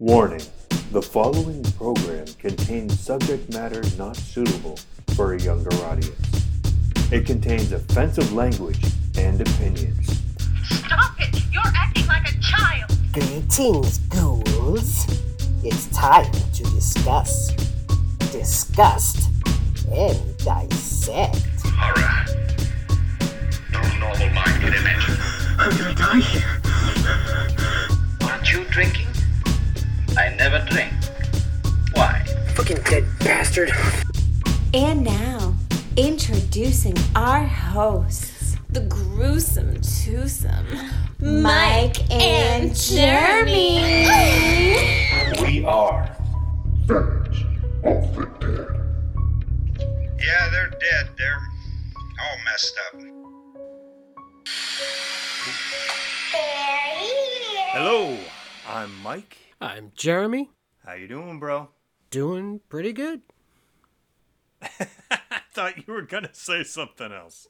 Warning the following program contains subject matter not suitable for a younger audience. It contains offensive language and opinions. Stop it! You're acting like a child! Greetings, ghouls. It's time to discuss, disgust, and dissect. Horror. No normal mind could imagine. I'm gonna die here. Aren't you drinking? I never drink. Why? Fucking dead bastard. And now, introducing our hosts, the gruesome twosome, Mike and Jeremy. We are Village of the Dead. Yeah, they're dead. They're all messed up. Hello, I'm Mike. I'm Jeremy. How you doing, bro? Doing pretty good. I thought you were gonna say something else.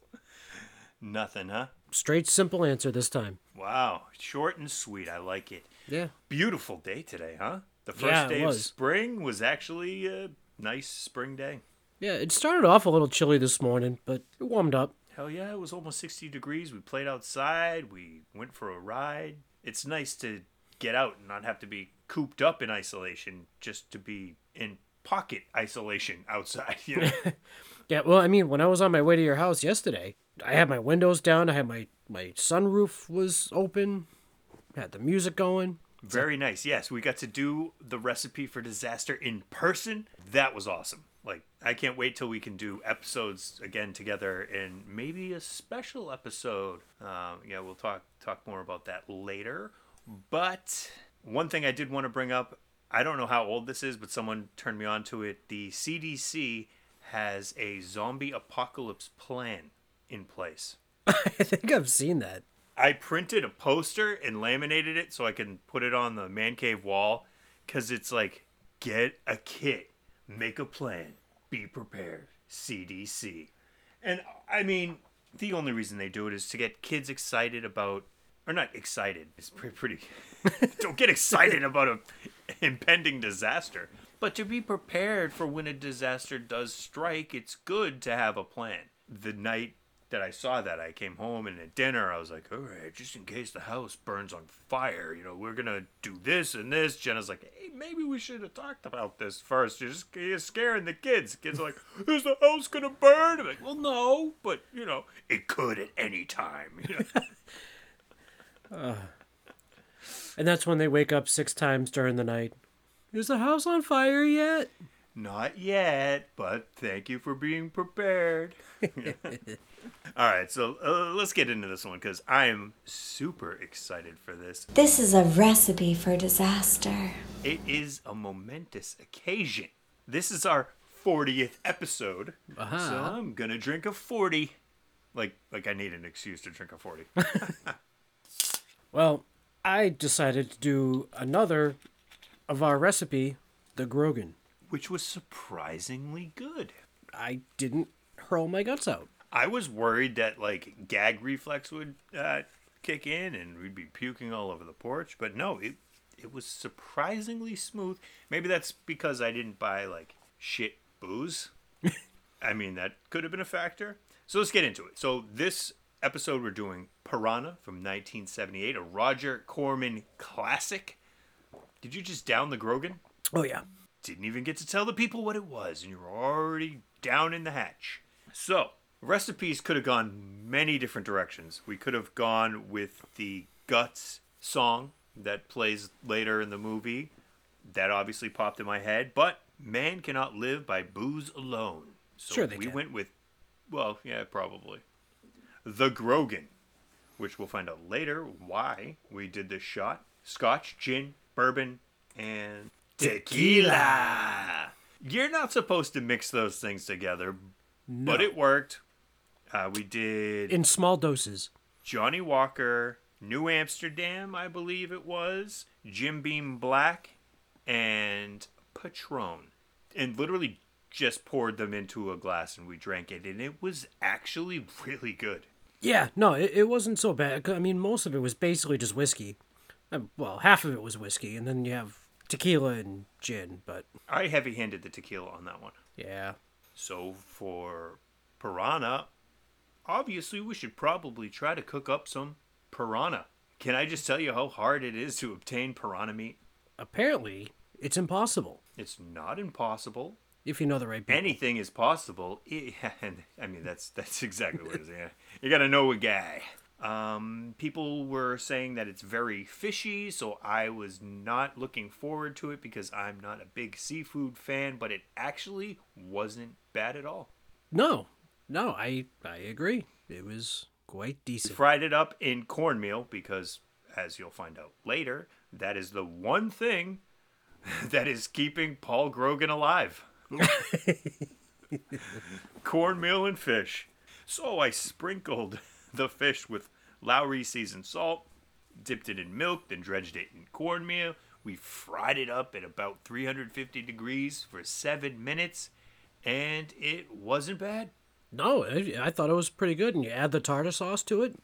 Nothing, huh? Straight, simple answer this time. Wow, short and sweet. I like it. Yeah. Beautiful day today, huh? The first Yeah, day of was. spring was actually a nice spring day. Yeah, it started off a little chilly this morning, but it warmed up. Hell yeah, it was almost 60 degrees. We played outside. We went for a ride. It's nice to get out and not have to be cooped up in isolation, just to be in pocket isolation outside. You know? Yeah, well, I mean, when I was on my way to your house yesterday, I had my windows down, I had my, my sunroof was open, had the music going. Very nice. Yes, we got to do the recipe for disaster in person. That was awesome. Like, I can't wait till we can do episodes again together and maybe a special episode. Um, yeah, we'll talk talk more about that later. But one thing I did want to bring up, I don't know how old this is, but someone turned me on to it. The CDC has a zombie apocalypse plan in place. I think I've seen that. I printed a poster and laminated it so I can put it on the man cave wall because it's like get a kit, make a plan, be prepared, CDC. And I mean, the only reason they do it is to get kids excited about, or not excited, it's pretty, pretty don't get excited about an impending disaster. But to be prepared for when a disaster does strike, it's good to have a plan. The night that I saw that, I came home and at dinner, I was like, all right, just in case the house burns on fire, you know, we're going to do this and this. Jenna's like, hey, maybe we should have talked about this first. You're just you're scaring the kids. Kids are like, is the house going to burn? I'm like, well, no, but, you know, it could at any time. You know? And that's when they wake up six times during the night. Is the house on fire yet? Not yet, but thank you for being prepared. All right, so uh, let's get into this one because I am super excited for this. This is a recipe for disaster. It is a momentous occasion. This is our 40th episode, so Uh-huh. I'm gonna drink a 40. Like, like I need an excuse to drink a 40. Well, I decided to do another of our recipe, the Grogan. which was surprisingly good. I didn't hurl my guts out. I was worried that like gag reflex would uh, kick in and we'd be puking all over the porch, but no, it it was surprisingly smooth. Maybe that's because I didn't buy like shit booze. I mean, that could have been a factor. So let's get into it. So this episode we're doing Piranha from 1978, a Roger Corman classic. Did you just down the Grogan? Oh, yeah. didn't even get to tell the people what it was, and you're already down in the hatch. So, recipes could have gone many different directions. We could have gone with the Guts song that plays later in the movie. That obviously popped in my head, but man cannot live by booze alone. So Sure they we can. went with, well, yeah, probably. The Grogan, which we'll find out later why we did this shot. Scotch, gin, bourbon, and tequila. You're not supposed to mix those things together, but it worked. Uh, we did In small doses. Johnnie Walker, New Amsterdam, I believe it was, Jim Beam Black, and Patron. And literally just poured them into a glass and we drank it. And it was actually really good. Yeah, no, it, it wasn't so bad. I mean, most of it was basically just whiskey. Uh, Well, half of it was whiskey, and then you have tequila and gin, but I heavy handed the tequila on that one. yeah. So for piranha, obviously we should probably try to cook up some piranha. Can I just tell you how hard it is to obtain piranha meat? Apparently, it's impossible It's not impossible. If you know the right people. Anything is possible. I I mean, that's that's exactly what it is. Yeah, you gotta know a guy. Um, people were saying that it's very fishy, so I was not looking forward to it because I'm not a big seafood fan. But it actually wasn't bad at all. No, no, I I agree. It was quite decent. fried it up in cornmeal because, as you'll find out later, that is the one thing that is keeping Paul Grogan alive. cornmeal and fish. So I sprinkled the fish with Lawry seasoned salt, dipped it in milk, then dredged it in cornmeal. We fried it up at about 350 degrees for seven minutes, and it wasn't bad. No, I, I thought it was pretty good, and you add the tartar sauce to it,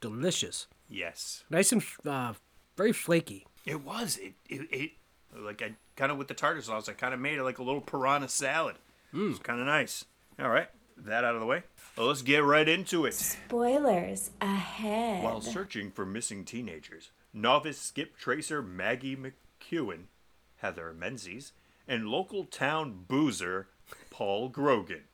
delicious, Yes, nice and uh, very flaky. It was. It it, it like I kind of with the tartar sauce. I kind of made it like a little piranha salad. It's hmm. kind of nice. All right, that out of the way. Well, let's get right into it. Spoilers ahead. While searching for missing teenagers, novice skip tracer Maggie McEwen, Heather Menzies, and local town boozer Paul Grogan,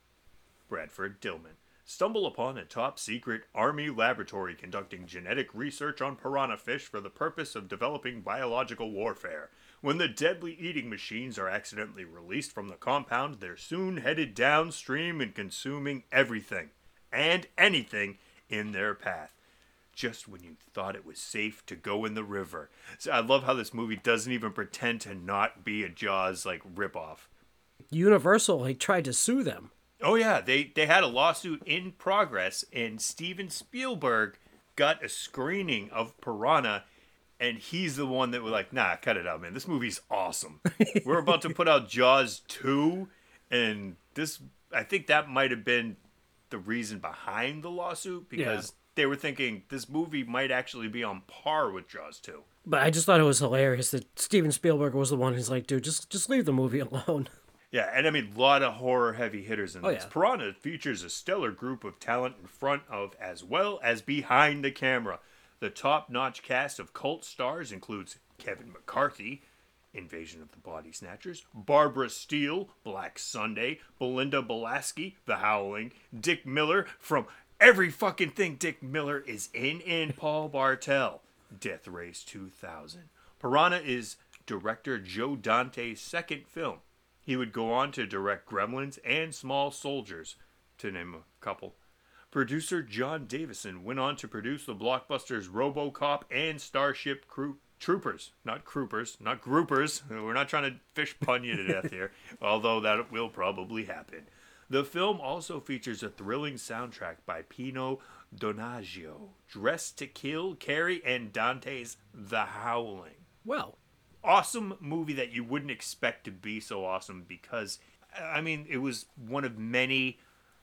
Bradford Dillman, stumble upon a top secret Army laboratory conducting genetic research on piranha fish for the purpose of developing biological warfare. When the deadly eating machines are accidentally released from the compound, they're soon headed downstream and consuming everything and anything in their path just when you thought it was safe to go in the river. So I love how this movie doesn't even pretend to not be a Jaws like ripoff. Universal like tried to sue them. Oh yeah, they they had a lawsuit in progress, and Steven Spielberg got a screening of Piranha, and he's the one that was like, "Nah, cut it out, man. This movie's awesome. We're about to put out Jaws two, and this I think that might have been the reason behind the lawsuit because they were thinking this movie might actually be on par with Jaws two. But I just thought it was hilarious that Steven Spielberg was the one who's like, dude, just just leave the movie alone. Yeah, and I mean, a lot of horror heavy hitters in Oh, this. yeah. Piranha features a stellar group of talent in front of as well as behind the camera. The top notch cast of cult stars includes Kevin McCarthy, Invasion of the Body Snatchers, Barbara Steele, Black Sunday, Belinda Belaski, The Howling, Dick Miller from every fucking thing Dick Miller is in, and Paul Bartel, Death Race 2000. Piranha is director Joe Dante's second film. He would go on to direct Gremlins and Small Soldiers, to name a couple. Producer John Davison went on to produce the blockbusters RoboCop and Starship Crew- Troopers, not Croopers, not Groupers. We're not trying to fish pun you to death here, although that will probably happen. The film also features a thrilling soundtrack by Pino Donaggio, Dressed to Kill, Carrie, and Dante's The Howling Well, awesome movie that you wouldn't expect to be so awesome because I mean it was one of many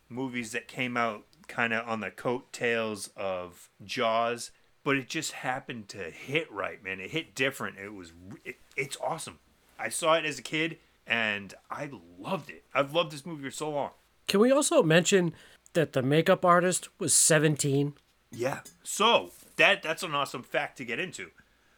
movies that came out kind of on the coattails of Jaws, but it just happened to hit right, man. It hit different. It was it, it's awesome. I saw it as a kid and I loved it. I've loved this movie for so long. can we also mention that the makeup artist was 17? Yeah. So that that's an awesome fact to get into.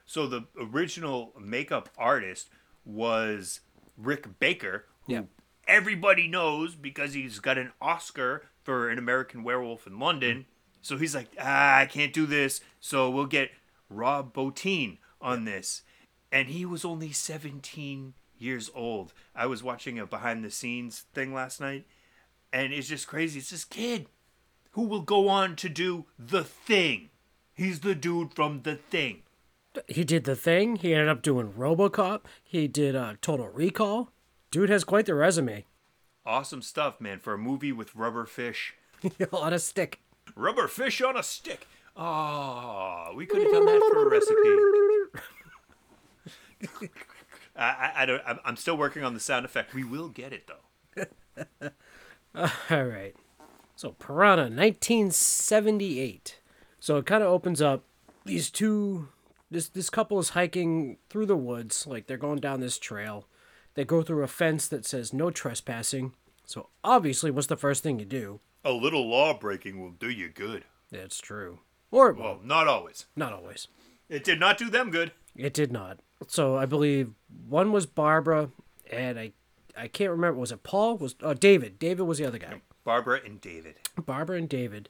So the original makeup artist was Rick Baker, who Yeah. Everybody knows because he's got an Oscar for an American Werewolf in London. So he's like, ah, I can't do this. So we'll get Rob Bottin on this. And he was only 17 years old. I was watching a behind the scenes thing last night, and it's just crazy. It's this kid who will go on to do The Thing. He's the dude from The Thing. He did the thing. He ended up doing RoboCop. He did uh, Total Recall. Dude has quite the resume. Awesome stuff, man, for a movie with rubber fish. on a stick. Rubber fish on a stick. Oh, we could have done that for a recipe. I, I, I don't. I'm, I'm still working on the sound effect. We will get it though. All right. So Piranha, 1978. So it kind of opens up these two this this couple is hiking through the woods, like they're going down this trail. They go through a fence that says no trespassing. So obviously, what's the first thing you do? A little law breaking will do you good. That's true. Or Well, not always. not always. It did not do them good. It did not. So I believe one was Barbara, and I I can't remember. Was it Paul? Was oh David? David was the other guy. Barbara and David. Barbara and David.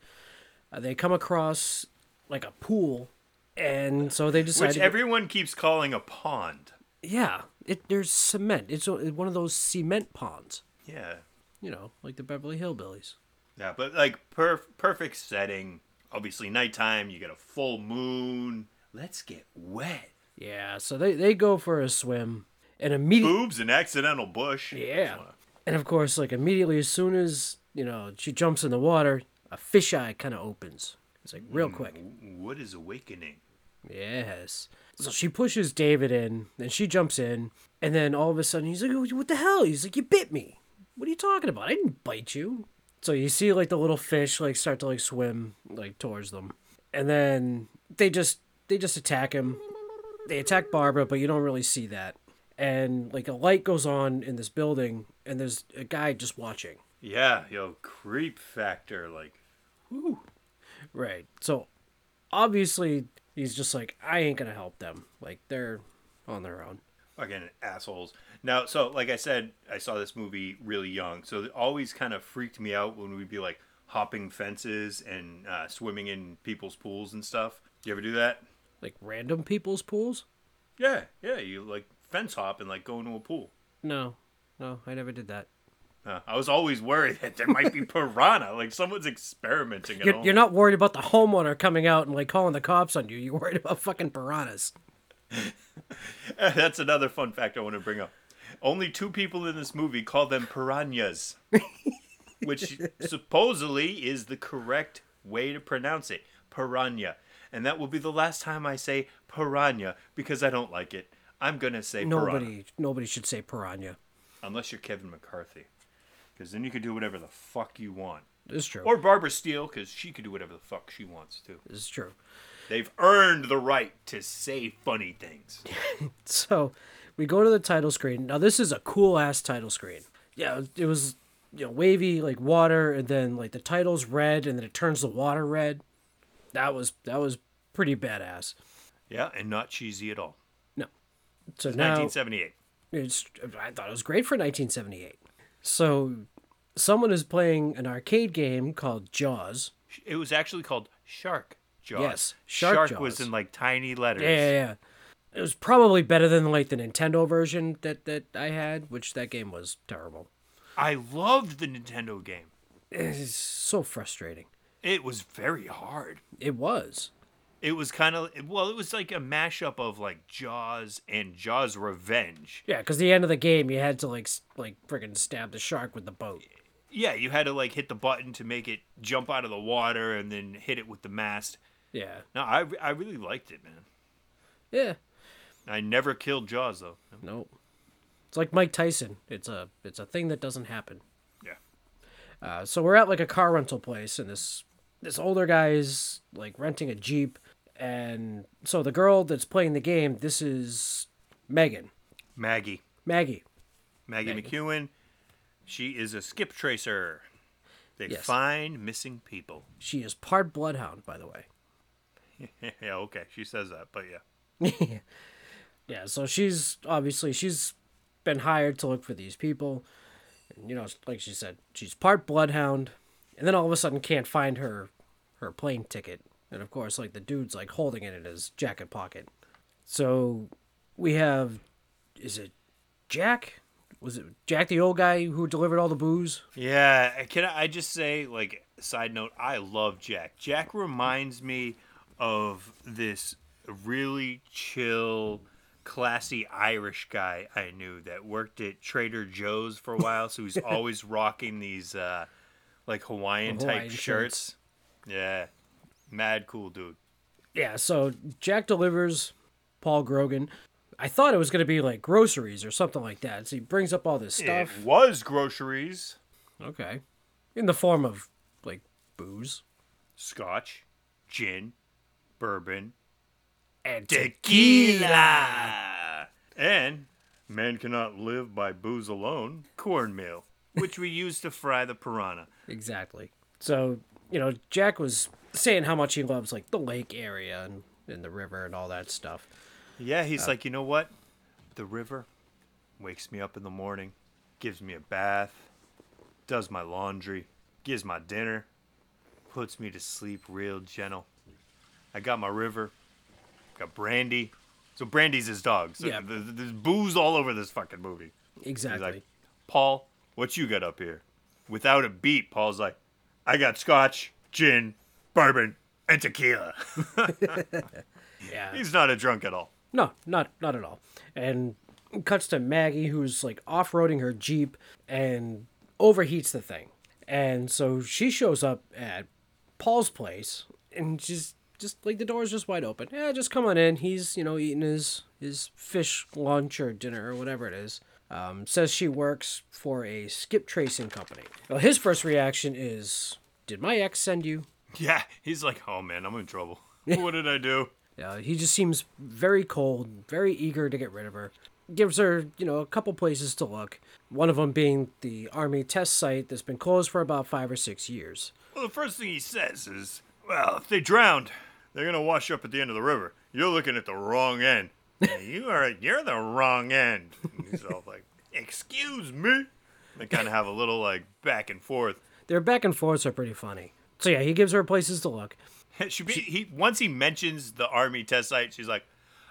Uh, they come across like a pool, and so they decide. Which to go- everyone keeps calling a pond. yeah, it there's cement. It's one of those cement ponds. Yeah. You know, like the Beverly Hillbillies. Yeah, but like perf- perfect setting. Obviously, nighttime. You get a full moon. Let's get wet. Yeah, so they they go for a swim, and immediately. Boobs and accidental bush. Yeah. And of course, like immediately as soon as, you know, she jumps in the water, a fisheye kind of opens. It's like real mm, quick. What is awakening? Yes. So she pushes David in, and she jumps in, and then all of a sudden he's like, "Oh, "What the hell?" He's like, "You bit me. What are you talking about? I didn't bite you." So you see like the little fish like start to like swim like towards them, and then they just they just attack him. They attack Barbara, but you don't really see that. And like a light goes on in this building, and there's a guy just watching. Yeah, yo, creep factor. Like, whoo. Right. So obviously he's just like, I ain't gonna help them. Like they're on their own. fucking assholes. Now, so like I said, I saw this movie really young, so it always kind of freaked me out when we'd be like hopping fences and uh, swimming in people's pools and stuff. You ever do that? Like random people's pools? Yeah, yeah. You like fence hop and like go into a pool. No. No, I never did that. Uh, I was always worried that there might be piranha, like someone's experimenting. At You're, you're not worried about the homeowner coming out and like calling the cops on you. You're worried about fucking piranhas. That's another fun fact I want to bring up. Only two people in this movie call them piranhas, which supposedly is the correct way to pronounce it. Piranha. And that will be the last time I say piranha because I don't like it. I'm going to say piranha. Nobody nobody should say piranha. Unless you're Kevin McCarthy. Because then you can do whatever the fuck you want. It's true. Or Barbara Steele, because she could do whatever the fuck she wants to. it's true. They've earned the right to say funny things. So we go to the title screen. Now this is a cool ass title screen. Yeah, it was you know wavy like water, and then like the title's red, and then it turns the water red. That was that was pretty badass. Yeah, and not cheesy at all. No, so now 1978. it's I thought it was great for 1978. So someone is playing an arcade game called Jaws. It was actually called Shark Jaws. Yes, Shark was Jaws. in like tiny letters. Yeah, yeah, yeah. It was probably better than like the Nintendo version that that I had, which that game was terrible. I loved the Nintendo game. It's so frustrating. It was very hard. It was. It was kind of well, it was like a mashup of like Jaws and Jaws Revenge. Yeah, because the end of the game, you had to like like friggin' stab the shark with the boat. Yeah, you had to like hit the button to make it jump out of the water and then hit it with the mast. Yeah, No, I, I really liked it, man. yeah. I never killed Jaws though. Nope. it's like Mike Tyson. It's a it's a thing that doesn't happen. Yeah. Uh, so we're at like a car rental place, and this this older guy is like renting a jeep, and so the girl that's playing the game, this is Megan, Maggie. Maggie. Maggie Maggie. McEwen. She is a skip tracer. They Yes. find missing people. She is part bloodhound, by the way. yeah, okay. She says that, but yeah. Yeah, so she's obviously she's been hired to look for these people. And, you know, like she said, she's part bloodhound, and then all of a sudden can't find her her plane ticket. And of course, like the dude's like holding it in his jacket pocket. So we have is it Jack? Was it Jack the old guy who delivered all the booze? Yeah, can I just say, like, side note, I love Jack. Jack reminds me of this really chill, classy Irish guy I knew that worked at Trader Joe's for a while, so he's always rocking these, uh, like, Hawaiian type Hawaiian shirts. Yeah. Mad cool dude. Yeah, so Jack delivers Paul Grogan. I thought it was going to be like groceries or something like that. So he brings up all this stuff. It was groceries, Okay. In the form of like booze. scotch, gin, bourbon, and tequila. And man cannot live by booze alone. Cornmeal, which we use to fry the piranha. Exactly. So, you know, Jack was saying how much he loves like the lake area and, and the river and all that stuff. Yeah, he's uh, like, you know what? The river wakes me up in the morning, gives me a bath, does my laundry, gives my dinner, puts me to sleep real gentle. I got my river, got Brandy. So Brandy's his dog. So Yeah. th- th- there's booze all over this fucking movie. Exactly. like, Paul, what you got up here? Without a beat, Paul's like, I got scotch, gin, bourbon, and tequila. yeah. He's not a drunk at all. No, not not at all. And cuts to Maggie who's like off-roading her Jeep and overheats the thing. And so she shows up at Paul's place and she's just like the door's just wide open. Yeah, just come on in. He's, you know, eating his his fish lunch or dinner or whatever it is. Um, says she works for a skip tracing company. Well, his first reaction is, "Did my ex send you?" Yeah, he's like, oh man, I'm in trouble. what did I do? Uh, he just seems very cold, very eager to get rid of her. Gives her, you know, a couple places to look. One of them being the army test site that's been closed for about five or six years. Well, the first thing he says is, well, if they drowned, they're gonna wash up at the end of the river. You're looking at the wrong end. Yeah, you are. You're the wrong end. And he's all like, excuse me. They kind of have a little like back and forth. Their back and forths are pretty funny. So yeah, he gives her places to look. She, he once he mentions the army test site, she's like,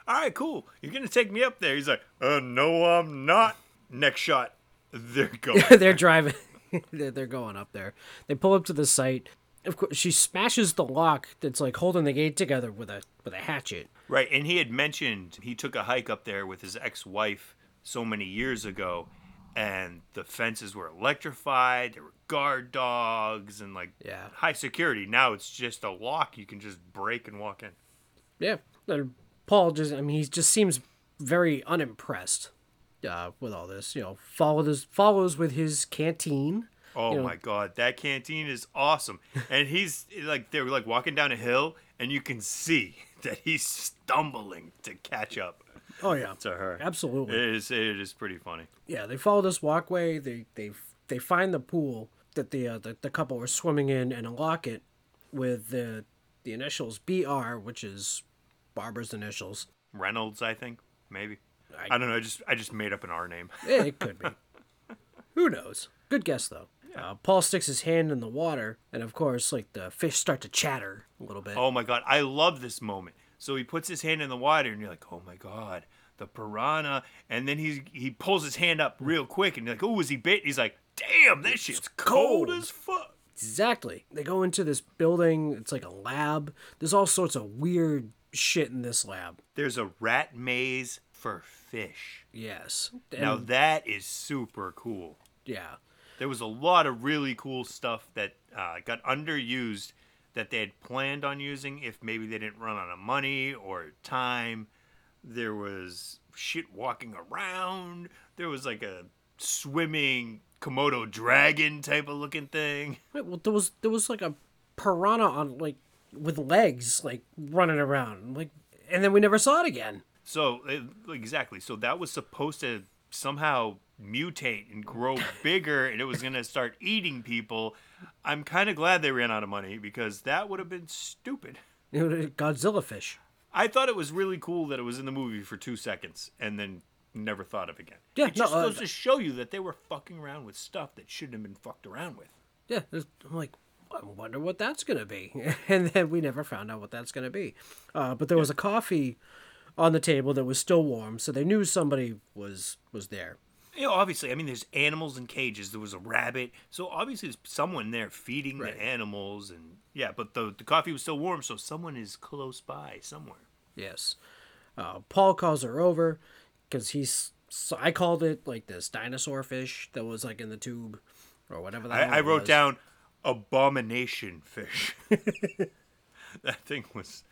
"All right, cool. You're gonna take me up there." He's like, "Uh, no, I'm not." Next shot, they're going. they're driving. they're, they're going up there. They pull up to the site. Of course, she smashes the lock that's like holding the gate together with a with a hatchet. Right, and he had mentioned he took a hike up there with his ex-wife so many years ago, and the fences were electrified. There were guard dogs and like Yeah. high security. Now it's just a lock you can just break and walk in. Yeah. And Paul just, I mean, he just seems very unimpressed uh, with all this. You know, follows follows with his canteen. Oh You know- my god, that canteen is awesome. And he's like they're like walking down a hill, and you can see that he's stumbling to catch up Oh yeah, to her. absolutely. It is it is pretty funny. Yeah, they follow this walkway. They they they find the pool that the uh, the, the couple were swimming in and unlock it with the the initials BR, which is Barbara's initials. Reynolds, I think, maybe. I- I don't know. I just I just made up an R name. It could be. Who knows? Good guess though. Uh, Paul sticks his hand in the water, and of course, like the fish start to chatter a little bit. Oh my god, I love this moment. So he puts his hand in the water, and you're like, oh my god, the piranha. And then he he pulls his hand up real quick, and you're like, oh, was he bit? He's like, damn, that shit's cold, cold. as fuck. Exactly. They go into this building. It's like a lab. There's all sorts of weird shit in this lab. There's a rat maze for fish. Yes. now that is super cool. yeah. There was a lot of really cool stuff that uh, got underused that they had planned on using if maybe they didn't run out of money or time. There was shit walking around. There was like a swimming Komodo dragon type of looking thing. Well, there was there was like a piranha on like with legs like running around like, and then we never saw it again. So it, exactly. So that was supposed to somehow mutate and grow bigger, and it was gonna start eating people. I'm kind of glad they ran out of money because that would have been stupid. You know, Godzilla fish. I thought it was really cool that it was in the movie for two seconds and then never thought of again. Yeah, it just no, uh, goes to show you that they were fucking around with stuff that shouldn't have been fucked around with. Yeah, I'm like, I wonder what that's gonna be, and then we never found out what that's gonna be. Uh, but there was a coffee on the table that was still warm, so they knew somebody was was there. You know, obviously, I mean, there's animals in cages. There was a rabbit, so obviously there's someone there feeding Right. the animals, and yeah. But the the coffee was still warm, so someone is close by somewhere. Yes. Uh, Paul calls her over because he's. So I called it like this dinosaur fish that was like in the tube or whatever. I, I wrote was. down abomination fish. that thing was.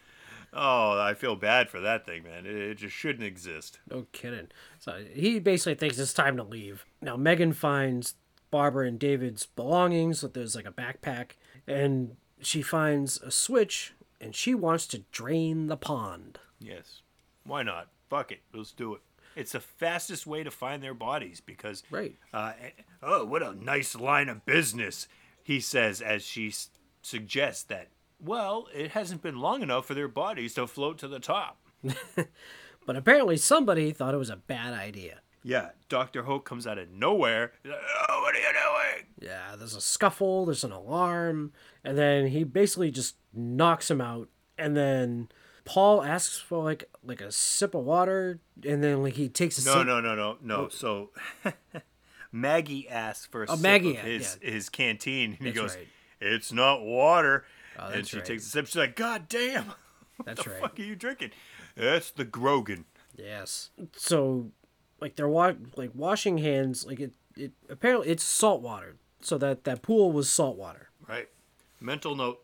Oh, I feel bad for that thing, man. It, it just shouldn't exist. No kidding. So he basically thinks it's time to leave. Now Megan finds Barbara and David's belongings. That there's like a backpack, and she finds a switch, and she wants to drain the pond. Yes. Why not? Fuck it. Let's do it. It's the fastest way to find their bodies because. Right. Uh, oh, what a nice line of business, he says as she s- suggests that, well, it hasn't been long enough for their bodies to float to the top. But apparently somebody thought it was a bad idea. Yeah, Dr. Hoke comes out of nowhere. He's like, oh, what are you doing? Yeah, there's a scuffle, there's an alarm, and then he basically just knocks him out. And then Paul asks for like like a sip of water, and then like he takes a No, sip. no, no, no, no. no. So Maggie asks for a Oh, sip Maggie, of his, yeah. his canteen, and he goes, right. it's not water. Oh, and she right. takes a sip. She's like, God damn. That's the right. fuck are you drinking? That's the Grogan. Yes. So, like they're wa- like washing hands. Like it, it apparently it's salt water. So that that pool was salt water. Right. Mental note.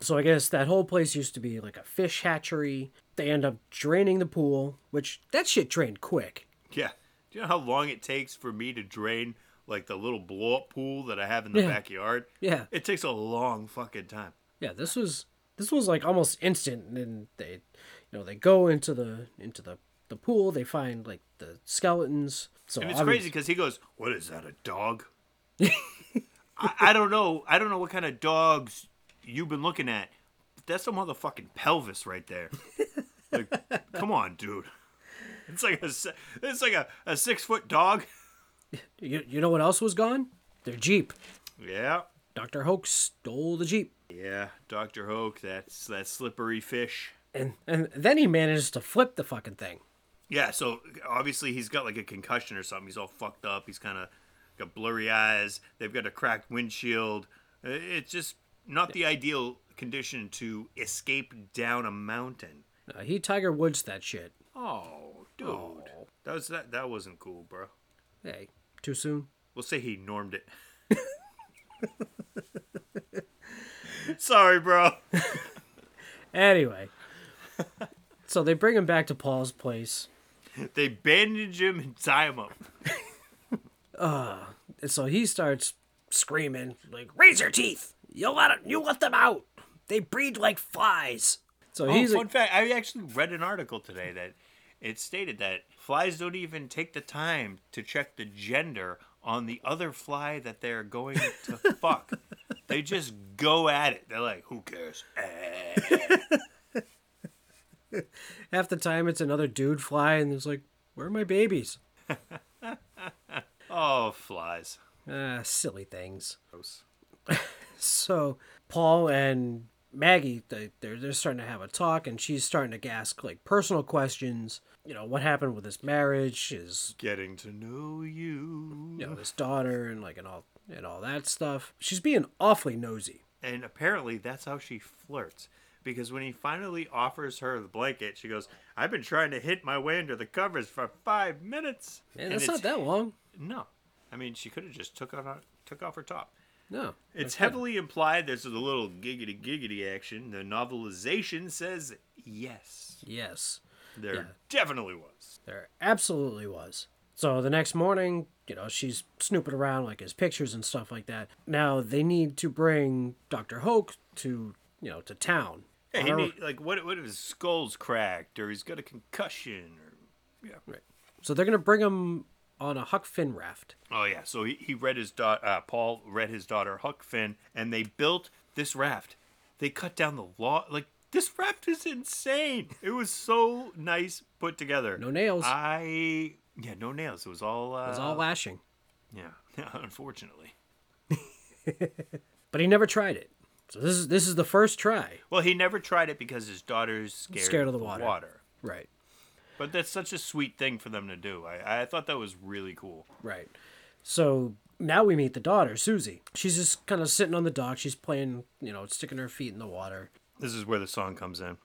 So I guess that whole place used to be like a fish hatchery. They end up draining the pool, which that shit drained quick. Yeah. Do you know how long it takes for me to drain like the little blow up pool that I have in the Yeah. backyard? Yeah. It takes a long fucking time. Yeah, this was this was like almost instant. And then they, you know, they go into the into the the pool. They find like the skeletons. So And it's obvi- crazy because he goes, "What is that? A dog?" I, I don't know. I don't know what kind of dogs you've been looking at. But that's a motherfucking pelvis right there. Like, come on, dude. It's like a it's like a, a six foot dog. You, you know what else was gone? Their jeep. Yeah, Doctor Hoke stole the jeep. yeah. Doctor Hoke, that's that slippery fish. And and then he managed to flip the fucking thing. Yeah, so obviously he's got like a concussion or something. He's all fucked up. He's kind of got blurry eyes. They've got a cracked windshield. Uh, It's just not the ideal condition to escape down a mountain. Uh, he Tiger Woods that shit. Oh, dude, that was that. That wasn't cool, bro. Hey, too soon. We'll say he normed it. Sorry, bro. Anyway, so they bring him back to Paul's place. They bandage him and tie him up. And so he starts screaming like, "Raise your teeth! You let it, you let them out! They breed like flies." So Oh, he's fun fact: I actually read an article today that it stated that flies don't even take the time to check the gender on the other fly that they're going to fuck. They just go at it. They're like, "Who cares?" Eh. half the time it's another dude fly, and it's like, "Where are my babies?" Oh, flies. Ah, silly things. Gross. So Paul and Maggie, they, they're they're starting to have a talk, and she's starting to ask like personal questions. You know, what happened with his marriage, his Getting to know you. you know his daughter, and like and all and all that stuff. She's being awfully nosy. And apparently, that's how she flirts. Because when he finally offers her the blanket, she goes, "I've been trying to hit my way under the covers for five minutes." Man, And that's it's- not that long. No, I mean she could have just took on took off her top. No, It's heavily implied there's a little giggity giggity action. The novelization says yes. yes. There Yeah. definitely was. There absolutely was. So the next morning, you know, she's snooping around like his pictures and stuff like that. Now they need to bring Dr. Hoke to, you know, to town. Yeah, he need, like what what if his skull's cracked or he's got a concussion or yeah. Right. So they're going to bring him on a Huck Finn raft. Oh yeah, so he, he read his daughter. Uh, Paul read his daughter Huck Finn, and they built this raft. They cut down the law. Like this raft is insane. It was so nice put together. No nails. I yeah, no nails. It was all. Uh, It was all lashing. Yeah, unfortunately. But he never tried it. So this is this is the first try. Well, he never tried it because his daughter's scared, Scared of the water. water. Right. But that's such a sweet thing for them to do. I, I thought that was really cool. Right. So now we meet the daughter, Susie. She's just kind of sitting on the dock. She's playing, you know, sticking her feet in the water. This is where the song comes in.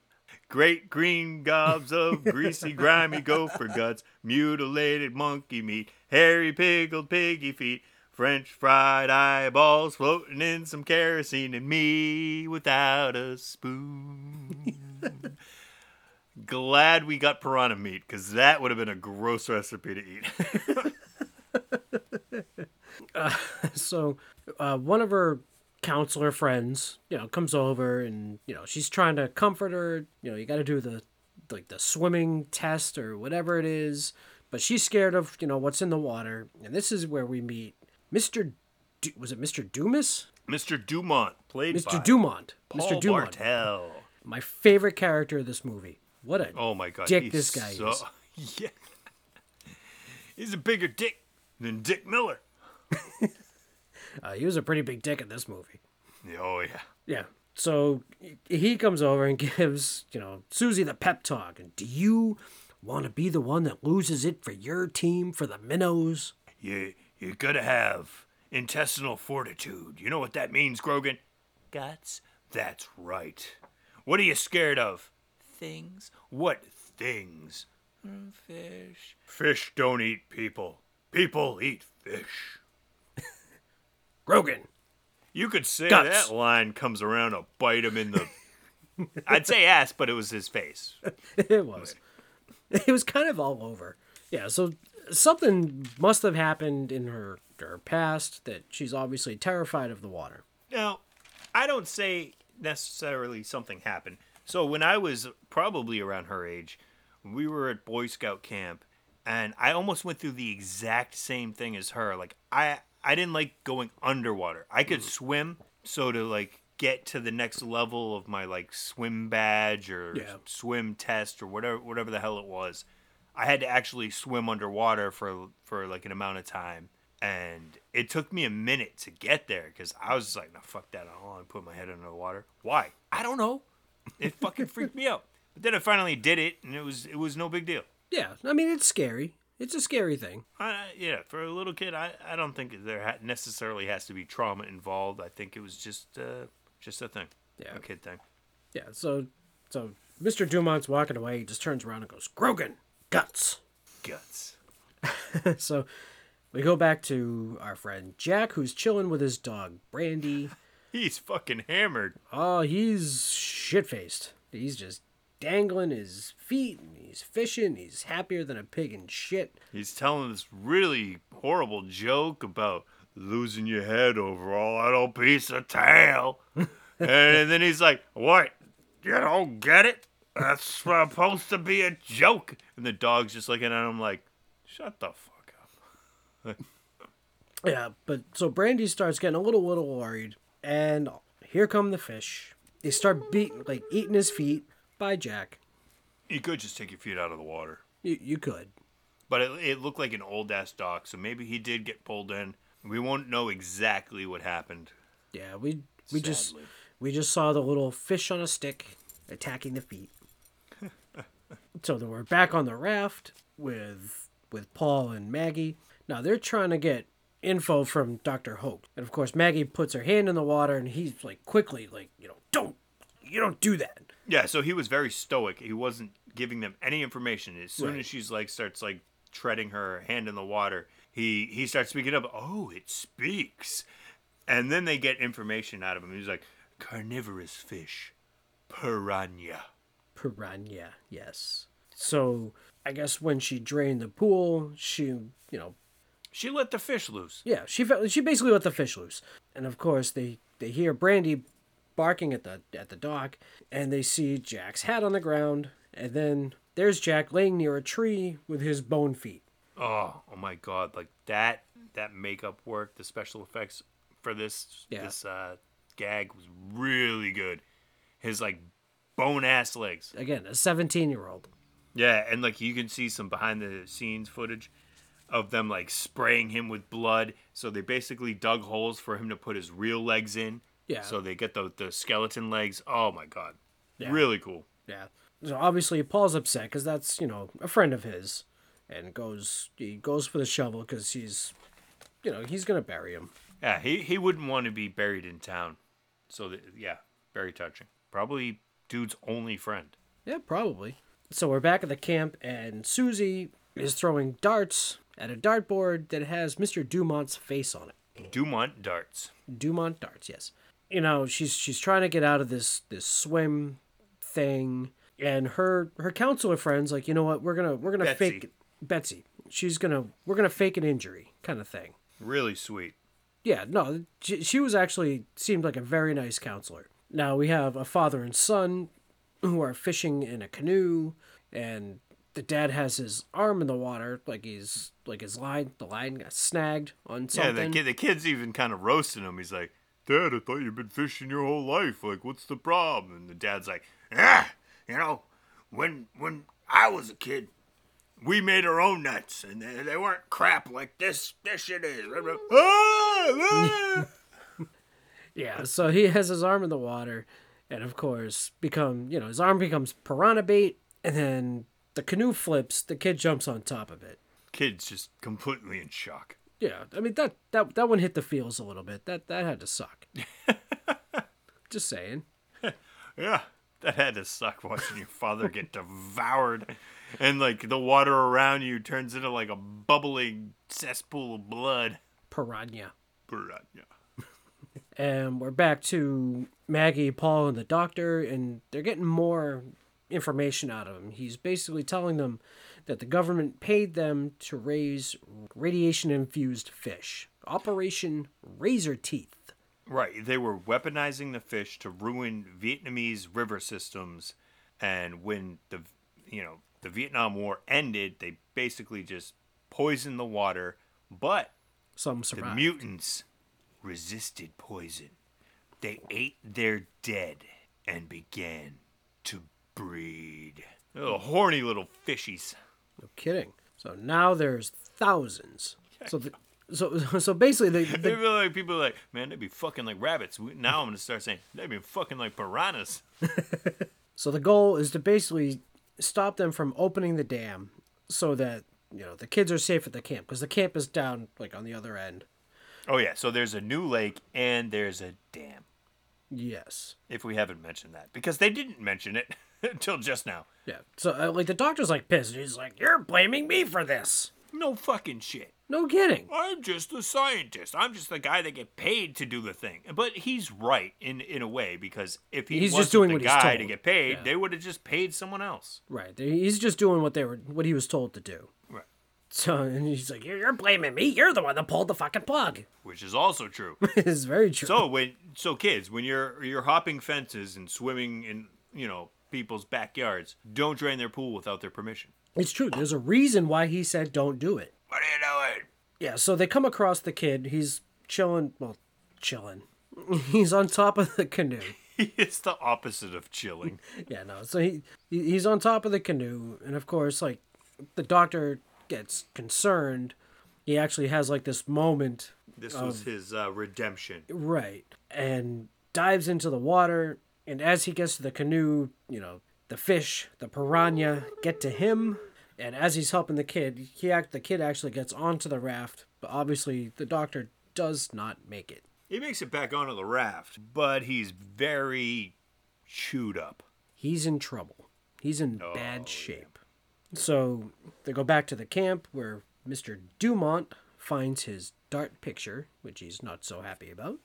Great green gobs of greasy, grimy gopher guts, mutilated monkey meat, hairy, pickled piggy feet, French fried eyeballs floating in some kerosene, and me without a spoon. Glad we got piranha meat, because that would have been a gross recipe to eat. So uh, one of her counselor friends, you know, comes over and you know she's trying to comfort her. You know, you got to do the like the swimming test or whatever it is, but she's scared of you know what's in the water, and this is where we meet Mister. Du- was it Mister Dumas? Mr. Dumont, played by Dumont. Paul Mister Dumont. Bartel. My favorite character of this movie. What a Oh my god, dick this guy so, is. Yeah, he's a bigger dick than Dick Miller. Uh, he was a pretty big dick in this movie. Oh yeah. Yeah. So he comes over and gives, you know, Susie the pep talk. And do you want to be the one that loses it for your team for the minnows? You you gotta have intestinal fortitude. You know what that means, Grogan? Guts. That's right. What are you scared of? Things. What things? Mm, Fish. Fish don't eat people. People eat fish. Grogan. You could say Guts. that line comes around to bite him in the. I'd say ass, but it was his face. it was. It was kind of all over. Yeah, so something must have happened in her, her past that she's obviously terrified of the water. Now, I don't say necessarily something happened. So when I was probably around her age, we were at Boy Scout camp, and I almost went through the exact same thing as her. Like I, I didn't like going underwater. I could mm. swim, so to like get to the next level of my like swim badge or Yeah. swim test or whatever, whatever the hell it was, I had to actually swim underwater for for like an amount of time. And it took me a minute to get there because I was just like, no, fuck that. I don't want to put my head under the water. Why? I don't know. It fucking freaked me out. But then I finally did it, and it was it was no big deal. Yeah, I mean, it's scary. It's a scary thing. I, yeah, for a little kid, I, I don't think there ha- necessarily has to be trauma involved. I think it was just uh, just a thing, Yeah. a kid thing. Yeah, so so Mr. Dumont's walking away. He just turns around and goes, Grogan, guts. Guts. so we go back to our friend Jack, who's chilling with his dog Brandy. He's fucking hammered. Oh, he's shit faced. He's just dangling his feet and he's fishing. He's happier than a pig in shit. He's telling this really horrible joke about losing your head over all that old piece of tail. and then he's like, What? You don't get it? That's supposed to be a joke. And the dog's just looking at him like, Shut the fuck up. Yeah, but so Brandy starts getting a little little worried, and here come the fish. They start beating like eating his feet by Jack. You could just take your feet out of the water. You you could. But it, it looked like an old ass dock, so maybe he did get pulled in. We won't know exactly what happened. Yeah, we we just we just saw the little fish on a stick attacking the feet. so then we're back on the raft with with Paul and Maggie. Now they're trying to get info from Dr. Hoke. And of course Maggie puts her hand in the water and he's like quickly like, you know, don't you don't do that. Yeah, so he was very stoic. He wasn't giving them any information. As soon Right. as she's like starts like treading her hand in the water, he he starts speaking up. Oh, it speaks. And then they get information out of him. He's like, carnivorous fish, piranha. Piranha, yes. So I guess when she drained the pool, she, you know, She let the fish loose. yeah, she she basically let the fish loose. And of course, they they hear Brandy barking at the at the dock, and they see Jack's hat on the ground, and then there's Jack laying near a tree with his bone feet. Oh, oh my god, like that that makeup work, the special effects for this Yeah. this uh gag was really good. His like bone ass legs. Again, a 17 year old. Yeah, and like you can see some behind the scenes footage of them like spraying him with blood. So they basically dug holes for him to put his real legs in. Yeah. So they get the the skeleton legs. Oh my god. Yeah. Really cool. Yeah. So obviously Paul's upset because that's you know a friend of his, and goes he goes for the shovel because he's, you know, he's gonna bury him. Yeah, he he wouldn't want to be buried in town. So that, yeah, very touching. Probably dude's only friend. Yeah, probably. So we're back at the camp, and Susie is throwing darts at a dartboard that has Mr. Dumont's face on it. Dumont darts. Dumont darts, yes. You know, she's she's trying to get out of this this swim thing, and her her counselor friends like, you know what, we're gonna we're gonna Betsy. fake Betsy. She's gonna we're gonna fake an injury, kind of thing. Really sweet. Yeah, no, she, she was actually seemed like a very nice counselor. Now we have a father and son who are fishing in a canoe, and the dad has his arm in the water, like he's like his line, the line got snagged on something. Yeah, the kid, the kid's even kind of roasting him. He's like, "Dad, I thought you've been fishing your whole life. Like, what's the problem?" And the dad's like, "Ah, you know, when when I was a kid, we made our own nets, and they, they weren't crap like this. This shit is." Ah, ah." Yeah, so he has his arm in the water, and of course, become you know his arm becomes piranha bait, and then the canoe flips. The kid jumps on top of it. Kid's just completely in shock. Yeah, I mean that that that one hit the feels a little bit. That that had to suck. Just saying. Yeah, that had to suck watching your father get devoured, and like the water around you turns into like a bubbling cesspool of blood. Piranha. Piranha. And we're back to Maggie, Paul, and the doctor, and they're getting more information out of him. He's basically telling them that the government paid them to raise radiation infused fish. Operation Razor Teeth. Right, they were weaponizing the fish to ruin Vietnamese river systems, and when the you know the Vietnam War ended, they basically just poisoned the water. But Some survived. the mutants resisted poison. They ate their dead and began to breed. Little horny little fishies. No kidding. So now there's thousands. So the, so so basically the, They the feel like people are like, man, they'd be fucking like rabbits. Now I'm gonna start saying they'd be fucking like piranhas. so the goal is to basically stop them from opening the dam so that you know the kids are safe at the camp because the camp is down like on the other end. Oh yeah, so there's a new lake and there's a dam. Yes. If we haven't mentioned that, because they didn't mention it until just now. Yeah. So uh, like the doctor's like pissed. He's like, "You're blaming me for this." No fucking shit. No kidding. I'm just a scientist. I'm just the guy that get paid to do the thing. But he's right in in a way because if he He's wasn't just doing the what he's guy to get paid, Yeah. they would have just paid someone else. Right. He's just doing what they were what he was told to do. Right. So and he's like, "You're, you're blaming me. You're the one that pulled the fucking plug." Which is also true. it's very true. so when so kids, when you're you're hopping fences and swimming in you know people's backyards, don't drain their pool without their permission. it's true. There's a reason why he said don't do it. What are you doing? Yeah, so they come across the kid. He's chilling. Well, chilling. He's on top of the canoe. it's the opposite of chilling. Yeah, no. So he he- he's on top of the canoe, and of course, like the doctor gets concerned. He actually has like this moment, This was his uh, redemption. right, and dives into the water. And as he gets to the canoe, you know, the fish, the piranha, get to him. And as he's helping the kid, he act the kid actually gets onto the raft, but obviously the doctor does not make it. He makes it back onto the raft, but he's very chewed up. he's in trouble. He's in Oh, bad shape. So they go back to the camp where Mr. Dumont finds his dart picture, which he's not so happy about.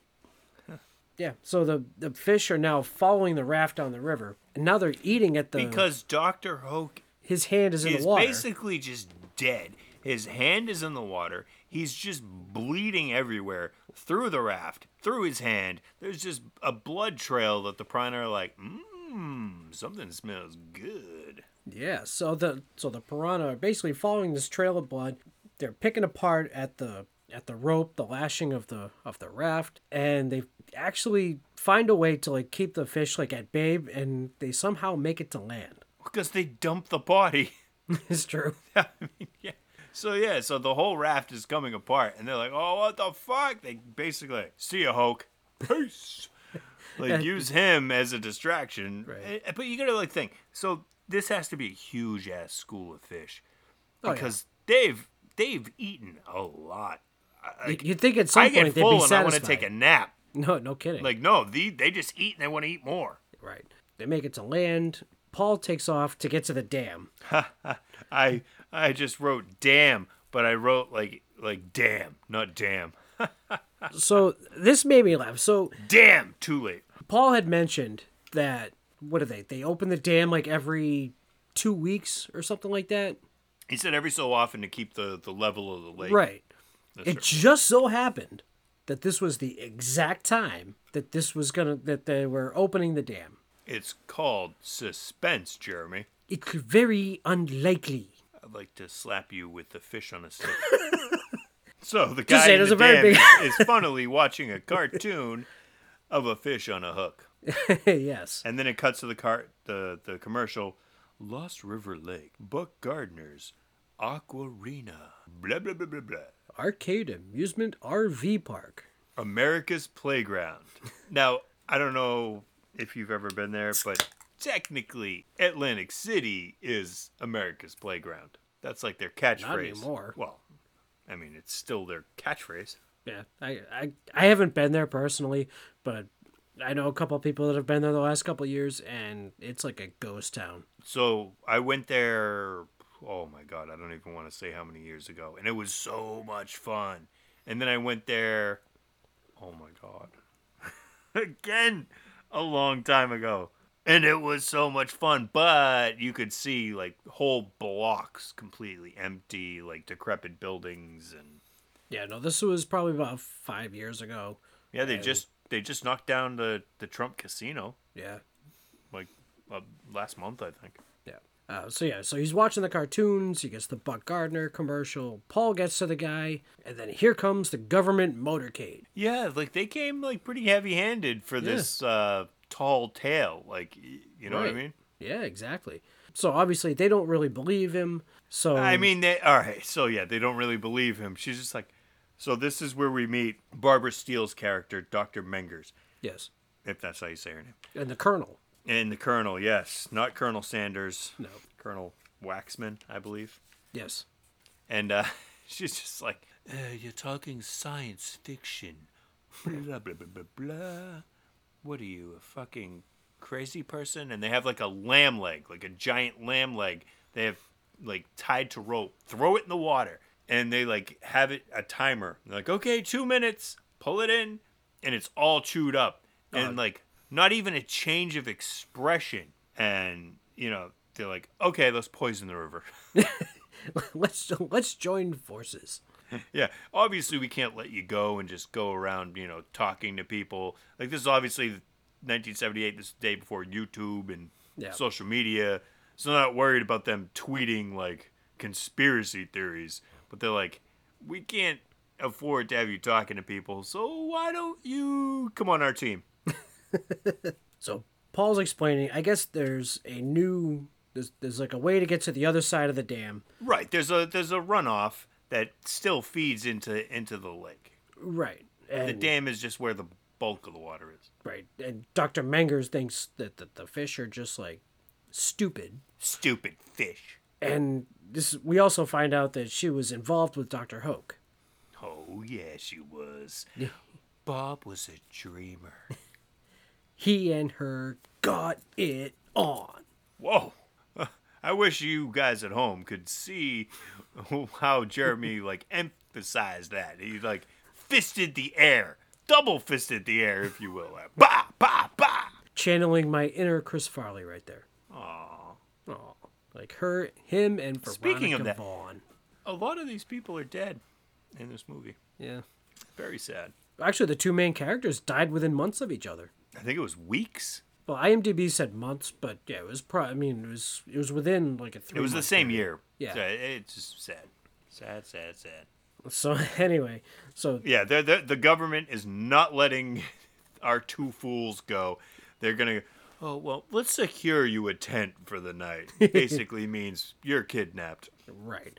Yeah, so the, the fish are now following the raft down the river, and now they're eating at the. Because Dr. Hoke his hand is in is the water. He's basically just dead. His hand is in the water. He's just bleeding everywhere through the raft, through his hand. There's just a blood trail that the piranha are like, mmm, something smells good. Yeah, so the so the piranha are basically following this trail of blood. They're picking apart at the at the rope, the lashing of the of the raft, and they actually find a way to like keep the fish like at bay, and they somehow make it to land. Because they dump the body. it's true. I mean, yeah. So yeah, so the whole raft is coming apart, and they're like, "Oh, what the fuck?" They basically like, see ya, Hoke. Peace. like use him as a distraction, Right. Eh, But you gotta like think. So this has to be a huge ass school of fish Oh, yeah. because they've they've eaten a lot. Like, You'd think at some I point they'd be and I want to take a nap. No, no kidding. Like no, they they just eat and they want to eat more. right. They make it to land. Paul takes off to get to the dam. I I just wrote damn, but I wrote like like damn, not damn. So this made me laugh. So Damn, too late. Paul had mentioned that what are they? They open the dam like every two weeks or something like that. He said every so often to keep the, the level of the lake. Right. That's It right. just so happened that this was the exact time that this was gonna that they were opening the dam. It's called suspense, Jeremy. It's very unlikely. I'd like to slap you with the fish on a stick. so the guy say in the dam big- is, is funnily watching a cartoon of a fish on a hook, yes. and then it cuts to the car the the commercial. Lost River Lake, Buck Gardner's Aquarena, blah blah blah blah blah. Arcade Amusement RV Park. America's Playground. Now, I don't know if you've ever been there, but technically, Atlantic City is America's Playground. That's like their catchphrase. Not anymore. Well, I mean, it's still their catchphrase. Yeah, I, I I haven't been there personally, but I know a couple people that have been there the last couple years, and it's like a ghost town. So I went there. Oh my god, I don't even want to say how many years ago, and it was so much fun. And then I went there. Oh my god, again, a long time ago, and it was so much fun. But you could see like whole blocks completely empty, like decrepit buildings, and Yeah, no, this was probably about five years ago. yeah, they And- just they just knocked down the the Trump casino Yeah, like uh, last month, I think. Yeah. Uh, so yeah, so he's watching the cartoons. He gets the Buck Gardner commercial. Paul gets to the guy, and then here comes the government motorcade. Yeah, like they came like pretty heavy-handed for this uh, tall tale. Like, you know what I mean? Yeah, exactly. So obviously they don't really believe him. So I mean, they all right. So yeah, they don't really believe him. She's just like, so this is where we meet Barbara Steele's character, Doctor Mengers, yes, if that's how you say her name, and the Colonel. And the Colonel. Yes, not Colonel Sanders. No. Colonel Waxman, I believe. Yes. And uh, she's just like, uh, you're talking science fiction. Blah, blah, blah, blah, blah. What are you, a fucking crazy person? And they have like a lamb leg, like a giant lamb leg. They have like tied to rope. Throw it in the water. And they like have it a timer. They're like, okay, two minutes. Pull it in. And it's all chewed up. And like, not even a change of expression. And, you know, they're like, okay, let's poison the river. let's let's join forces. Yeah, obviously we can't let you go and just go around, you know, talking to people. Like this is obviously 1978. This is the day before YouTube and Yeah. social media, so they're not worried about them tweeting like conspiracy theories. But they're like, we can't afford to have you talking to people, so why don't you come on our team? So Paul's explaining. I guess there's a new there's there's like a way to get to the other side of the dam. Right. There's a there's a runoff that still feeds into into the lake. Right. And, The dam is just where the bulk of the water is. Right. And Dr. Mengers thinks that the, the fish are just like stupid. Stupid fish. And this we also find out that she was involved with Dr. Hoke. Oh, yeah, she was. Bob was a dreamer. He and her got it on. Whoa. I wish you guys at home could see how Jeremy like emphasized that. He like fisted the air, double fisted the air, if you will. Like, bah, bah, bah. Channeling my inner Chris Farley right there. Aw. Oh, like her, him, and Veronica Speaking of that- Vaughn. A lot of these people are dead in this movie. Yeah. Very sad. Actually, the two main characters died within months of each other. I think it was weeks. Well, IMDb said months, but yeah, it was probably. I mean, it was it was within like a three. It was the same period. year. Yeah. So it's just sad. Sad, sad, sad. So anyway, so Yeah, they're, they're, the government is not letting our two fools go. They're gonna. Oh well, let's secure you a tent for the night. Basically means you're kidnapped. right.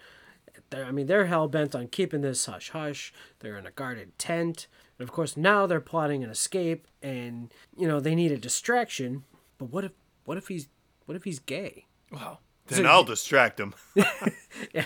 They're, I mean, they're hell bent on keeping this hush hush. They're in a guarded tent, and of course now they're plotting an escape, and you know they need a distraction. But what if what if he's what if he's gay? Well, then I'll distract him. Yeah,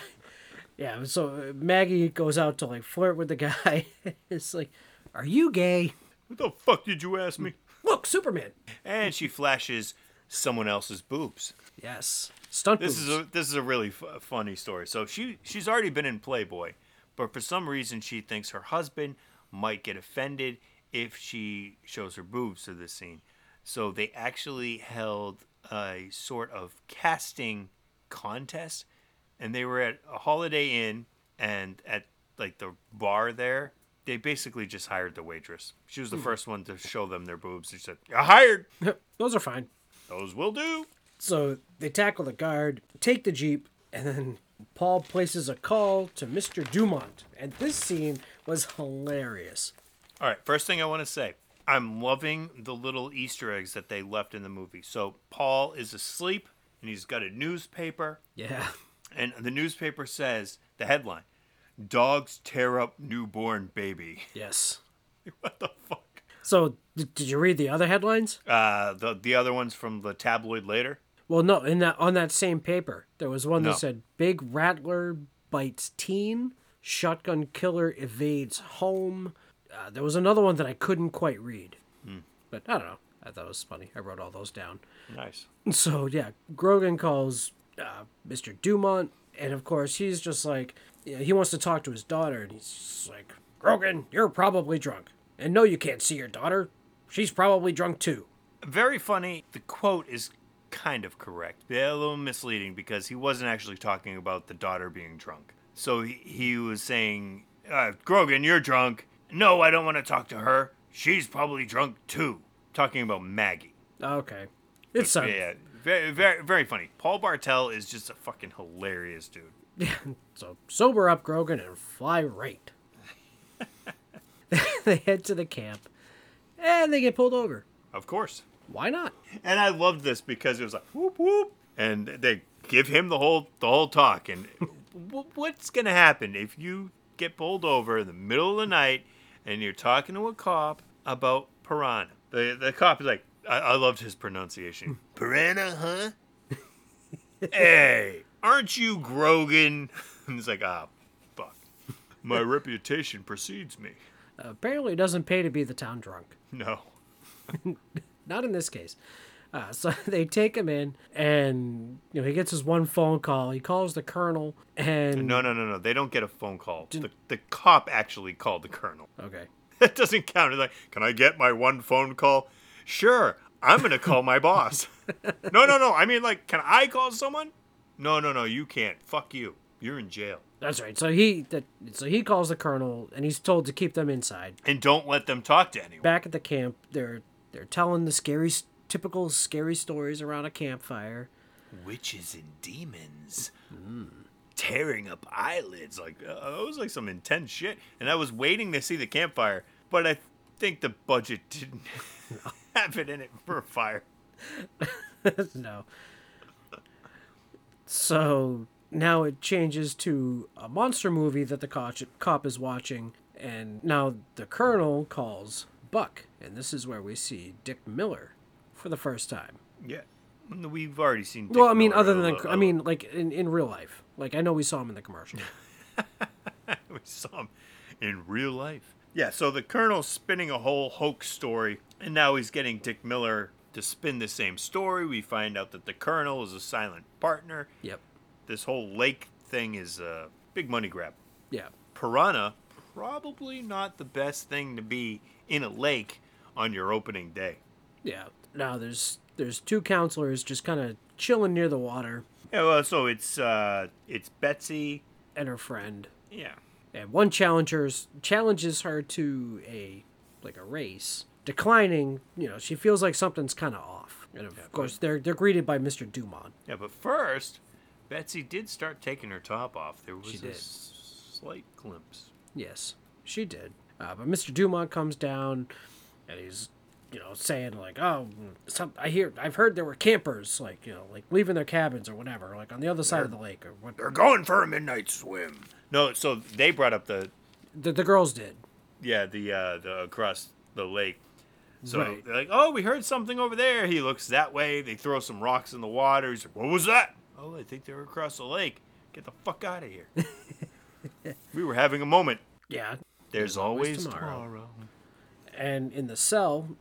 yeah. so uh, Maggie goes out to like flirt with the guy. it's like, are you gay? what the fuck did you ask me? Look, Superman. And she flashes someone else's boobs. Yes, stunt This boobs. is a this is a really f- funny story. So she she's already been in Playboy, but for some reason she thinks her husband might get offended if she shows her boobs to this scene. So they actually held a sort of casting contest, and they were at a Holiday Inn and at like the bar there. They basically just hired the waitress. She was the hmm. first one to show them their boobs. She said, "You're hired. Those are fine. Those will do." So they tackle the guard, take the Jeep, and then Paul places a call to Mr. Dumont. And this scene was hilarious. All right, first thing I want to say I'm loving the little Easter eggs that they left in the movie. So Paul is asleep and he's got a newspaper, Yeah. and the newspaper says the headline Dogs tear up newborn baby. Yes. what the fuck? So did, you read the other headlines? Uh, the, the other ones from the tabloid later? Well, no. In that on that same paper, there was one No. that said "Big Rattler bites teen, shotgun killer evades home." Uh, there was another one that I couldn't quite read, but I don't know. I thought it was funny. I wrote all those down. Nice. So yeah, Grogan calls uh, Mr. Dumont, and of course he's just like, you know, he wants to talk to his daughter, and he's just like, Grogan, you're probably drunk, and no, you can't see your daughter. She's probably drunk too. Very funny. The quote is kind of correct. Yeah, a little misleading because he wasn't actually talking about the daughter being drunk. So he, he was saying, uh, Grogan, you're drunk. No, I don't want to talk to her. She's probably drunk too. Talking about Maggie. Okay, it's uh, Yeah, very, very, very funny. Paul Bartel is just a fucking hilarious dude. Yeah, so sober up, Grogan, and fly right. they head to the camp, and they get pulled over. Of course. Why not? And I loved this because it was like whoop whoop, and they give him the whole the whole talk. And w- what's gonna happen if you get pulled over in the middle of the night and you're talking to a cop about piranha? The the cop is like, I, I loved his pronunciation. piranha, huh? hey, aren't you Grogan? And he's like, ah, fuck. My reputation precedes me. apparently, it doesn't pay to be the town drunk. No. Not in this case. Uh, so they take him in, and you know he gets his one phone call. He calls the colonel, and No, no, no, no. They don't get a phone call. The, the cop actually called the colonel. okay, That doesn't count. It's like, can I get my one phone call? Sure. I'm going to call my boss. no, no, no. I mean, like, can I call someone? No, no, no. You can't. Fuck you. You're in jail. that's right. So he that so he calls the colonel, and he's told to keep them inside. And don't let them talk to anyone. Back at the camp, they're they're telling the scary, typical scary stories around a campfire. Witches and demons. Tearing up eyelids. Like, uh, that was like some intense shit. And I was waiting to see the campfire, but I think the budget didn't have it in it for a fire. no. So now it changes to a monster movie that the cop, cop is watching, and now the colonel calls Buck, and this is where we see Dick Miller for the first time. Yeah. We've already seen. Dick well, I mean, Miller other than lo- I mean, like in, in real life. Like I know we saw him in the commercial. we saw him in real life. Yeah, so the colonel's spinning a whole hoax story, and now he's getting Dick Miller to spin the same story. We find out that the colonel is a silent partner. yep. This whole lake thing is a big money grab. Yeah. Piranha, probably not the best thing to be in a lake on your opening day. Yeah. Now there's there's two counselors just kind of chilling near the water, Yeah, well, so it's uh, it's Betsy. and her friend. Yeah, and one challengers challenges her to a like a race declining you know she feels like something's kind of off and of course they're they're greeted by mr dumont yeah, but first, Betsy did start taking her top off. There was She a did. slight glimpse. yes she did uh, but mr dumont comes down and he's you know saying like oh some i hear i've heard there were campers like you know like leaving their cabins or whatever like on the other side of the lake or what They're going for a midnight swim. No, so they brought up the the, the girls did yeah the uh, the across the lake. So Right. they're like, oh, we heard something over there. He looks that way. They throw some rocks in the water. He's like, what was that? Oh, I think they were across the lake. Get the fuck out of here. we were having a moment. yeah There's, always always, tomorrow. tomorrow. And in the cell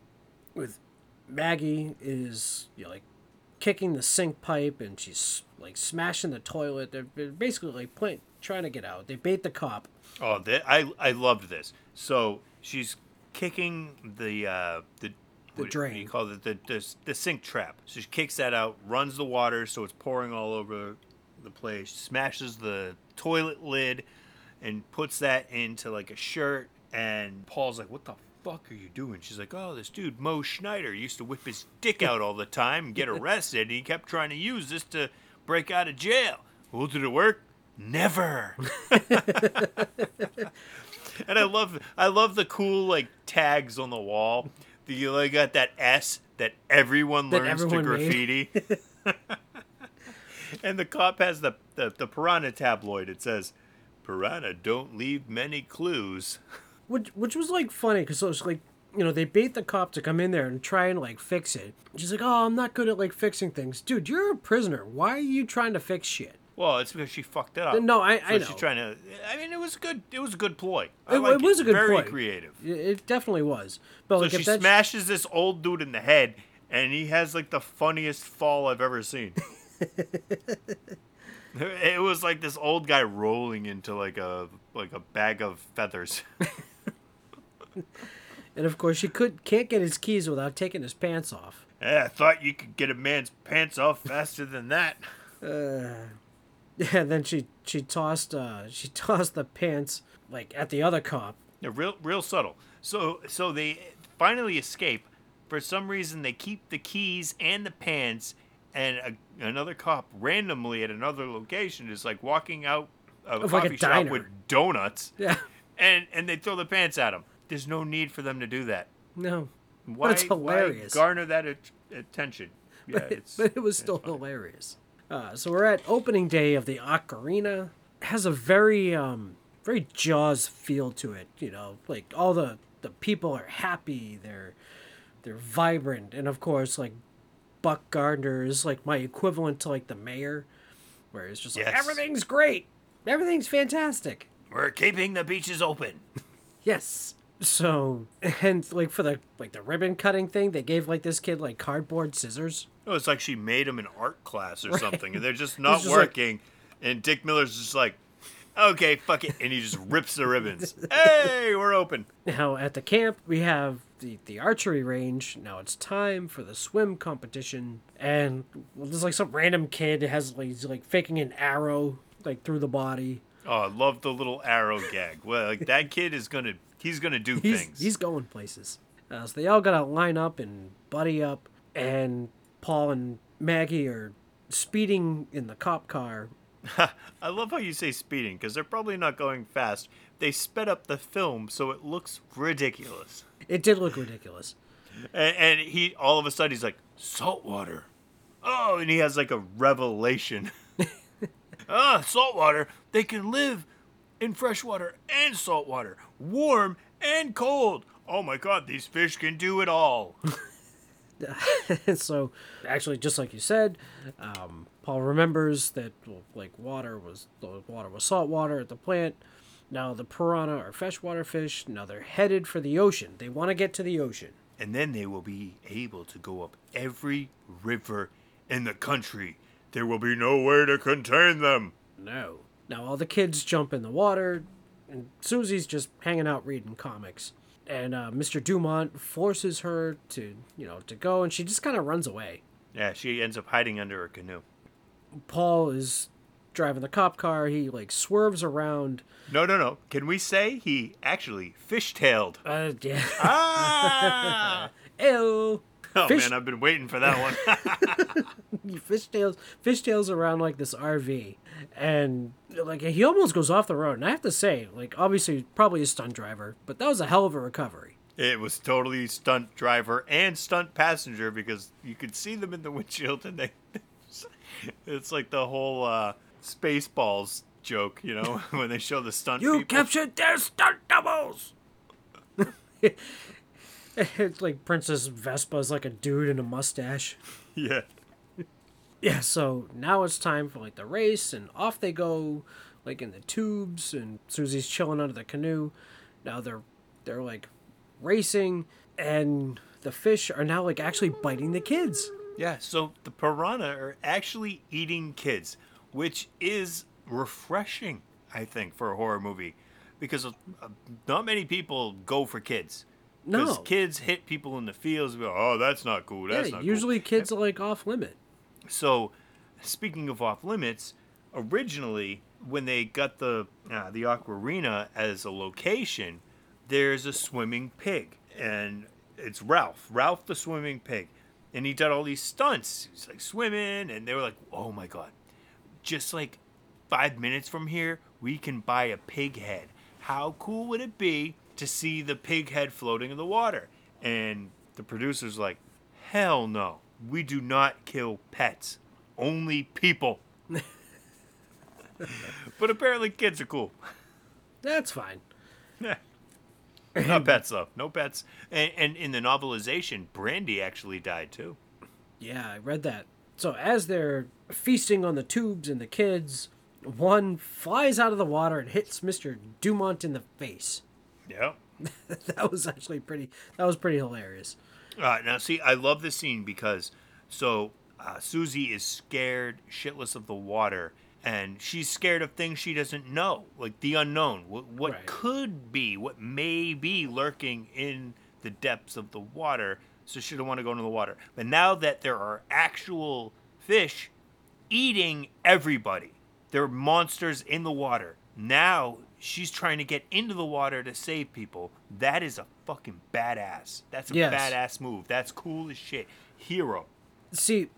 with Maggie is you know, like kicking the sink pipe and she's like smashing the toilet. They're, they're basically like playing, trying to get out. They bait the cop. Oh, that, I I loved this. So she's kicking the uh, the The what, drain. What you call it? The, the the sink trap. So she kicks that out, runs the water so it's pouring all over the place. Smashes the toilet lid, and puts that into like a shirt. And Paul's like, "What the fuck are you doing? She's like, oh, this dude Mo Schneider used to whip his dick out all the time and get arrested, and he kept trying to use this to break out of jail. Well, did it work? Never. and I love, I love the cool like tags on the wall. The, you like got that S that everyone That learns everyone to graffiti. and the cop has the, the the piranha tabloid. It says, "Piranha don't leave many clues." Which which was like funny because it was like you know they bait the cop to come in there and try and like fix it. She's like, "Oh, I'm not good at like fixing things, dude. You're a prisoner. Why are you trying to fix shit?" Well, it's because she fucked it up. No, I- So I She's trying to. I mean, it was good. It was a good ploy. I It, like it was a good Very point. creative. It, it definitely was. But So like she smashes this old dude in the head, and he has like the funniest fall I've ever seen. it was like this old guy rolling into like a like a bag of feathers. and of course she could can't get his keys without taking his pants off. yeah, I thought you could get a man's pants off faster than that. Yeah, then she she tossed uh she tossed the pants like at the other cop. Yeah, real real subtle. So so they finally escape. For some reason, they keep the keys and the pants, and a, another cop randomly at another location is like walking out of a Of like a coffee shop diner. with donuts, Yeah. and and they throw the pants at him. There's no need for them to do that. No. Why, it's hilarious. Garner that at- attention? Yeah, it's but it was still hilarious. Uh, so we're at opening day of the Aquarena. It has a very um very Jaws feel to it. You know, like all the the people are happy. They're they're vibrant, and of course, like Buck Gardner is like my equivalent to like the mayor, where it's just like Yes. everything's great, everything's fantastic. we're keeping the beaches open. Yes. So and like for the like the ribbon cutting thing, they gave like this kid like cardboard scissors. No, it's like she made them in art class or something, and they're just not just like- working. and Dick Miller's just like, okay, fuck it, and he just rips the ribbons. hey, we're open. Now at the camp we have the, the archery range. Now it's time for the swim competition, and well, there's like some random kid has like he's like faking an arrow like through the body. Oh, I love the little arrow gag. Well, like that kid is gonna, he's gonna do He's things. he's going places. Uh, so they all gotta line up and buddy up, and Paul and Maggie are speeding in the cop car. I love how you say speeding because they're probably not going fast. They sped up the film so it looks ridiculous. It did look ridiculous. And, and he, all of a sudden, he's like, saltwater. Oh, and he has like a revelation. ah, saltwater. They can live in freshwater and saltwater, warm and cold. Oh my god, these fish can do it all. so actually just like you said um, paul remembers that well, like water was the water was salt water at the plant now the piranha are freshwater fish now they're headed for the ocean they want to get to the ocean and then they will be able to go up every river in the country. There will be no way to contain them. no now all the kids jump in the water and susie's just hanging out reading comics and uh, mr dumont forces her to you know to go and she just kind of runs away Yeah, she ends up hiding under a canoe. paul is driving the cop car he like swerves around No, no, no. Can we say he actually fishtailed? uh, yeah ah! Ew. Oh Fish- man, I've been waiting for that one. fishtails fishtails around like this RV and like he almost goes off the road and I have to say like obviously probably a stunt driver but that was a hell of a recovery it was totally stunt driver and stunt passenger because you could see them in the windshield and they. It's like the whole uh, Spaceballs joke, you know, when they show the stunt you people. captured their stunt doubles it's like Princess Vespa's like a dude in a mustache Yeah. Yeah so now it's time for like the race and off they go like in the tubes and Susie's chilling under the canoe now they're they're like racing and the fish are now like actually biting the kids Yeah, so the piranha are actually eating kids, which is refreshing, I think, for a horror movie, because uh, not many people go for kids. Because No. kids hit people in the fields. Go, oh, that's not cool. That's yeah not usually cool. kids are like off limit So, speaking of off limits, originally when they got the uh, the Aquarena as a location, there's a swimming pig, and it's Ralph, Ralph the swimming pig, and he did all these stunts. He's like swimming, and they were like, "Oh my god!" Just like five minutes from here, we can buy a pig head. How cool would it be to see the pig head floating in the water? And the producer's like, "Hell no, we do not kill pets, only people." but apparently, kids are cool. That's fine. Not pets though. No pets. And, and in the novelization, Brandy actually died too. Yeah, I read that. So as they're feasting on the tubes and the kids, one flies out of the water and hits Mr. Dumont in the face. Yeah. that was actually pretty. That was pretty hilarious. Uh, now, see, I love this scene because so uh, Susie is scared shitless of the water, and she's scared of things she doesn't know, like the unknown, what, what Right. could be, what may be lurking in the depths of the water. So she don't want to go into the water. But now that there are actual fish eating everybody, there are monsters in the water. Now she's trying to get into the water to save people. That is a fucking badass. That's a Yes. badass move. That's cool as shit. Hero. See,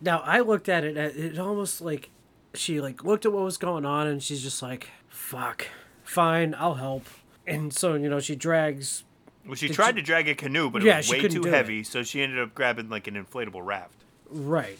now I looked at it. It almost like she like looked at what was going on, and she's just like, "Fuck, fine, I'll help." And so you know she drags. Well, she tried she- to drag a canoe, but it Yeah, was way too do it. heavy, so she ended up grabbing like an inflatable raft. Right.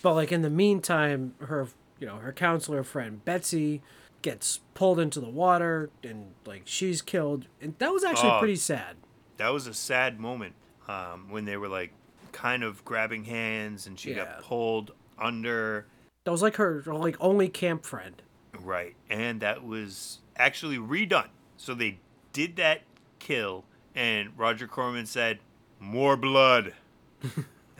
But like in the meantime, her you know, her counselor friend Betsy gets pulled into the water and like she's killed. And that was actually Oh. pretty sad. That was a sad moment um, when they were like kind of grabbing hands and she Yeah. got pulled under. That was like her like only camp friend. Right. And that was actually redone. So they did that kill, and Roger Corman said, More blood.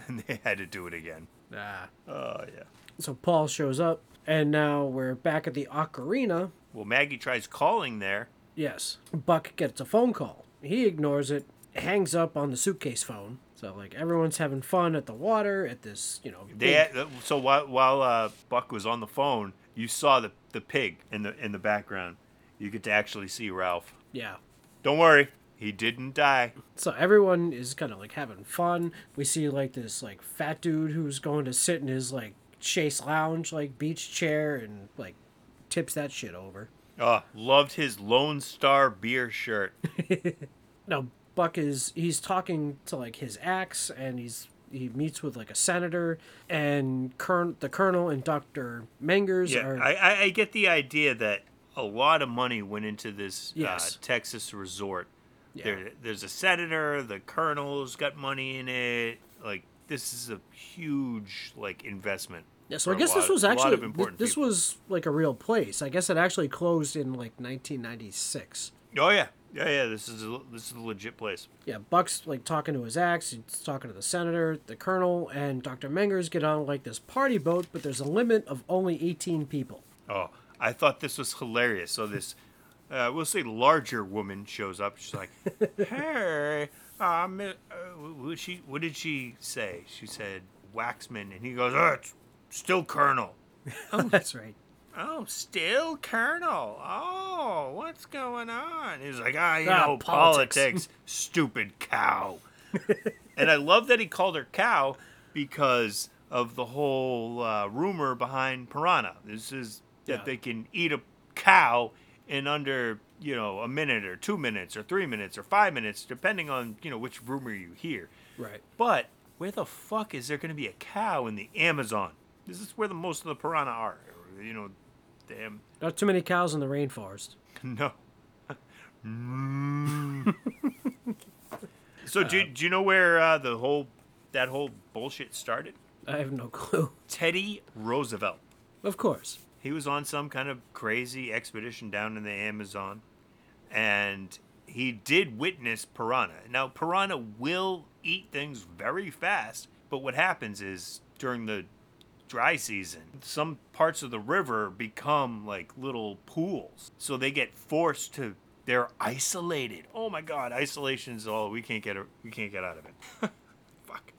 and they had to do it again. Ah. Oh, yeah. So Paul shows up and now we're back at the Aquarena. Well, Maggie tries calling there. Yes. Buck gets a phone call. He ignores it, hangs up on the suitcase phone. So like everyone's having fun at the water at this, you know. They had, so while while uh, Buck was on the phone, you saw the the pig in the in the background. You get to actually see Ralph. yeah. Don't worry, he didn't die. So everyone is kind of like having fun. We see like this like fat dude who's going to sit in his like Chase Lounge like beach chair and like tips that shit over. Oh, loved his Lone Star beer shirt. Now Buck is he's talking to like his axe and he's he meets with like a senator and Kern, the colonel and Dr. Mengers Yeah, are I, I I get the idea that a lot of money went into this Yes. uh, Texas resort. Yeah. There, there's a senator. The colonel's got money in it. Like this is a huge like investment. Yeah, so I guess this was actually of th- this was like a real place. I guess it actually closed in like 1996. Oh yeah, yeah, yeah. This is a, this is a legit place. Yeah, Buck's like talking to his axe. He's talking to the senator, the colonel, and Dr. Mengers get on like this party boat, but there's a limit of only 18 people. Oh, I thought this was hilarious. So this, uh, we'll say larger woman shows up. She's like, "Hey, uh, what she? What did she say?" She said, "Waxman," and he goes, "Oh, it's still Colonel." oh, That's right. Oh, still Colonel. Oh, what's going on? He's like, ah, you Ah, know, politics." politics, stupid cow. and I love that he called her cow because of the whole uh, rumor behind Piranha. This is that Yeah. they can eat a cow in under, you know, a minute or two minutes or three minutes or five minutes, depending on, you know, which rumor you hear. Right. But where the fuck is there going to be a cow in the Amazon? This is where the most of the piranha are. You know, damn. Not too many cows in the rainforest. No. so do, do you know where uh, the whole that whole bullshit started? I have no clue. Teddy Roosevelt. Of course. He was on some kind of crazy expedition down in the Amazon, and he did witness piranha. Now, piranha will eat things very fast, but what happens is during the dry season, some parts of the river become like little pools, so they get forced to. They're isolated. Oh my God, isolation is all we can't get. We can't get out of it. Fuck.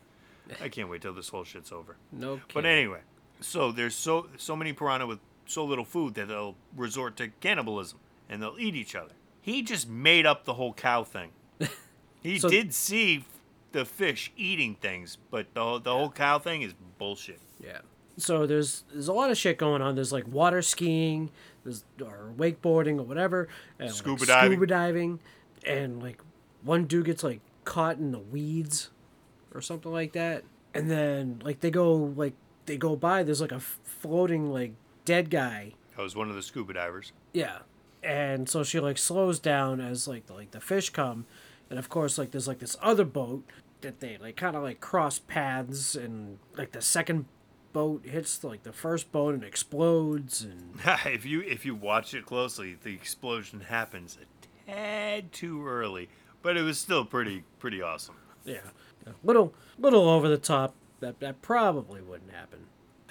I can't wait till this whole shit's over. No Kidding. But anyway, so there's so so many piranha with so little food that they'll resort to cannibalism and they'll eat each other. he just made up the whole cow thing. He So- did see the fish eating things, but the whole- the whole cow thing is bullshit. Yeah. So there's there's a lot of shit going on. There's like water skiing, there's or wakeboarding or whatever, and like, Scuba diving. scuba diving, and like one dude gets like caught in the weeds or something like that, and then like they go like they go by. There's like a floating like dead guy. I was one of the scuba divers. Yeah. And so she like slows down as like the, like the fish come, and of course like there's like this other boat that they like kind of like cross paths, and like the second boat hits like the first boat and explodes, and if you if you watch it closely, the explosion happens a tad too early, but it was still pretty pretty awesome. yeah, a little little over the top. That that probably wouldn't happen.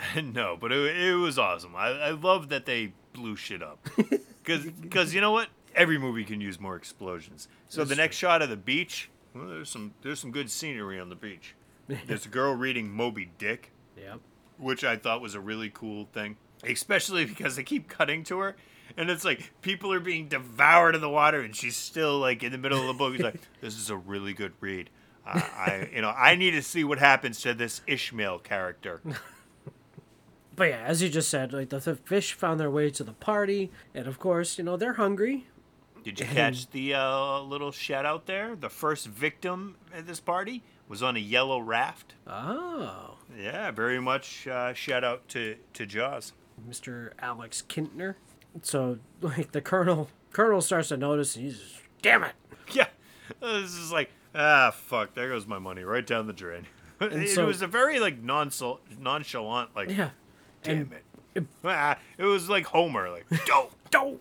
no, but it, it was awesome. I, I love that they blew shit up. Because you know what? Every movie can use more explosions. So the next shot of the beach, well, there's some there's some good scenery on the beach. There's a girl reading Moby Dick, Yeah. which I thought was a really cool thing, especially because they keep cutting to her. And it's like people are being devoured in the water, and she's still like in the middle of the book. He's like, "This is a really good read. I, I, you know, I need to see what happens to this Ishmael character." But yeah, as you just said, like the, the fish found their way to the party, and of course, you know they're hungry. Did you catch the uh, little shout out there? The first victim at this party was on a yellow raft. Oh, Yeah, very much uh, shout out to, to Jaws. Mr. Alex Kintner. So like the colonel colonel starts to notice, and he's just, damn it. Yeah, this is like ah fuck, there goes my money right down the drain. it so- was a very like nonchal- nonchalant like Yeah. Damn it. Ah, it was like Homer like dope. Don't.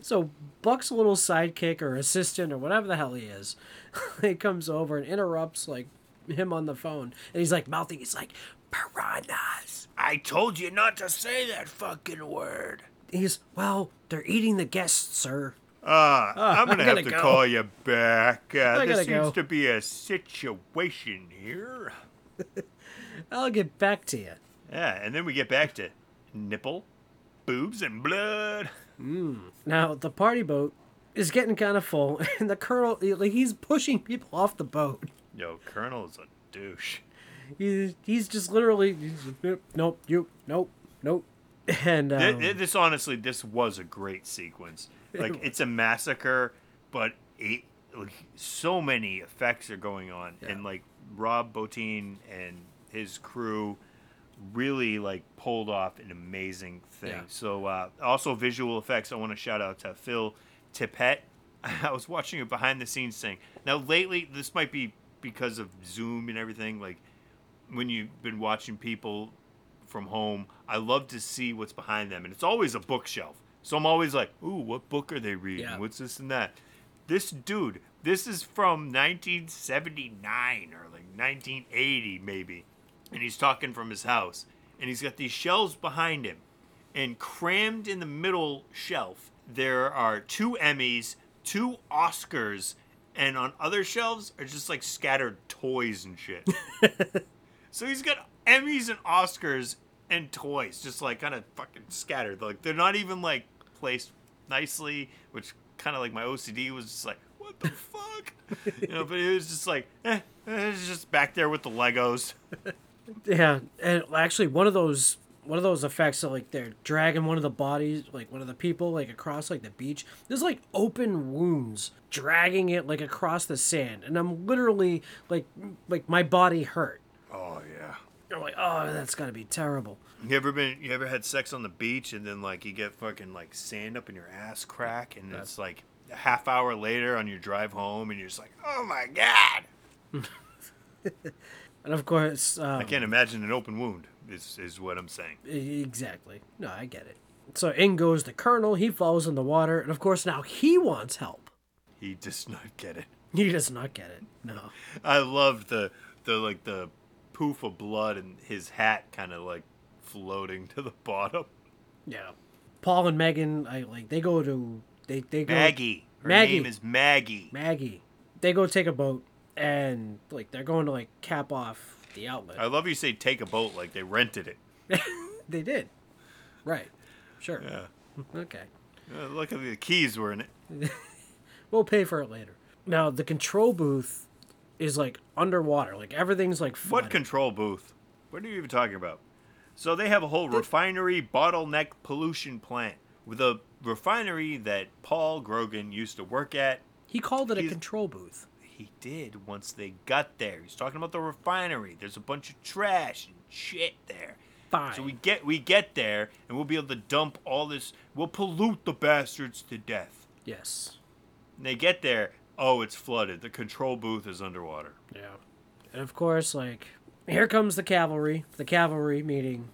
so Buck's little sidekick or assistant or whatever the hell he is, he comes over and interrupts like him on the phone, and he's like mouthing, he's like piranhas. I told you not to say that fucking word. He's well, they're eating the guests, sir. Uh, I'm gonna have to go. call you back. Uh, there seems go. to be a situation here. I'll get back to you. Yeah, and then we get back to nipple, boobs, and blood. Now the party boat is getting kind of full, and the colonel like he's pushing people off the boat. Yo, Colonel's a douche. He, he's just literally he's just, nope, you, nope, nope, and um, th- This honestly, this was a great sequence. Like it's a massacre, but it, like, so many effects are going on, and like Rob Bottin and his crew really like pulled off an amazing thing. Yeah. So uh, also visual effects. I want to shout out to Phil Tippett. I was watching a behind the scenes thing. Now lately, this might be because of Zoom and everything. Like when you've been watching people from home, I love to see what's behind them, and it's always a bookshelf. So I'm always like, "Ooh, what book are they reading? Yeah. What's this and that?" This dude, this is from 1979 or like 1980 maybe, and he's talking from his house, and he's got these shelves behind him, and crammed in the middle shelf there are two Emmys, two Oscars, and on other shelves are just like scattered toys and shit. So he's got Emmys and Oscars and toys, just like kind of fucking scattered. Like they're not even like placed nicely, which kind of like my OCD was just like, what the fuck, you know? But it was just like, eh, it's just back there with the Legos. Yeah, and actually, one of those one of those effects of like they're dragging one of the bodies, like one of the people, like across like the beach. There's like open wounds dragging it like across the sand, and I'm literally like like my body hurt. Oh yeah. I'm like, oh, that's gotta be terrible. You ever been? You ever had sex on the beach and then like you get fucking like sand up in your ass crack and it's like a half hour later on your drive home and you're just like, oh my god. And of course, um, I can't imagine an open wound. Is is what I'm saying. Exactly. No, I get it. So in goes the colonel. He falls in the water, and of course now he wants help. He does not get it. He does not get it. No. I loved the the like the poof of blood and his hat kind of like floating to the bottom. Yeah. Paul and Megan, I like they go to they they go Maggie. Her Maggie. name is Maggie. Maggie. They go take a boat and like they're going to like cap off the outlet. I love you say take a boat like they rented it. they did. Right. Sure. Yeah. Okay. Uh, look at the keys were in it. We'll pay for it later. Now the control booth is like underwater. Like everything's like What control booth? What are you even talking about? So they have a whole refinery bottleneck pollution plant with a refinery that Paul Grogan used to work at. he called it a control booth. He did once they got there. He's talking about the refinery. There's a bunch of trash and shit there. Fine. So we get we get there and we'll be able to dump all this. We'll pollute the bastards to death. yes. And they get there. Oh, it's flooded. The control booth is underwater. Yeah. And of course, like here comes the cavalry. The cavalry meeting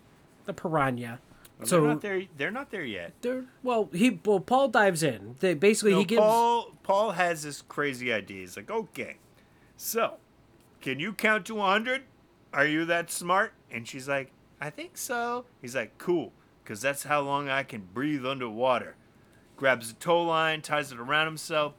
the piranha. Well, so they're not there. They're not there yet. they're well, he well Paul dives in. They basically No, he gives Paul Paul has this crazy idea. He's like, okay, so can you count to 100? Are you that smart? And she's like, I think so. He's like, cool, because that's how long I can breathe underwater. Grabs the tow line, ties it around himself,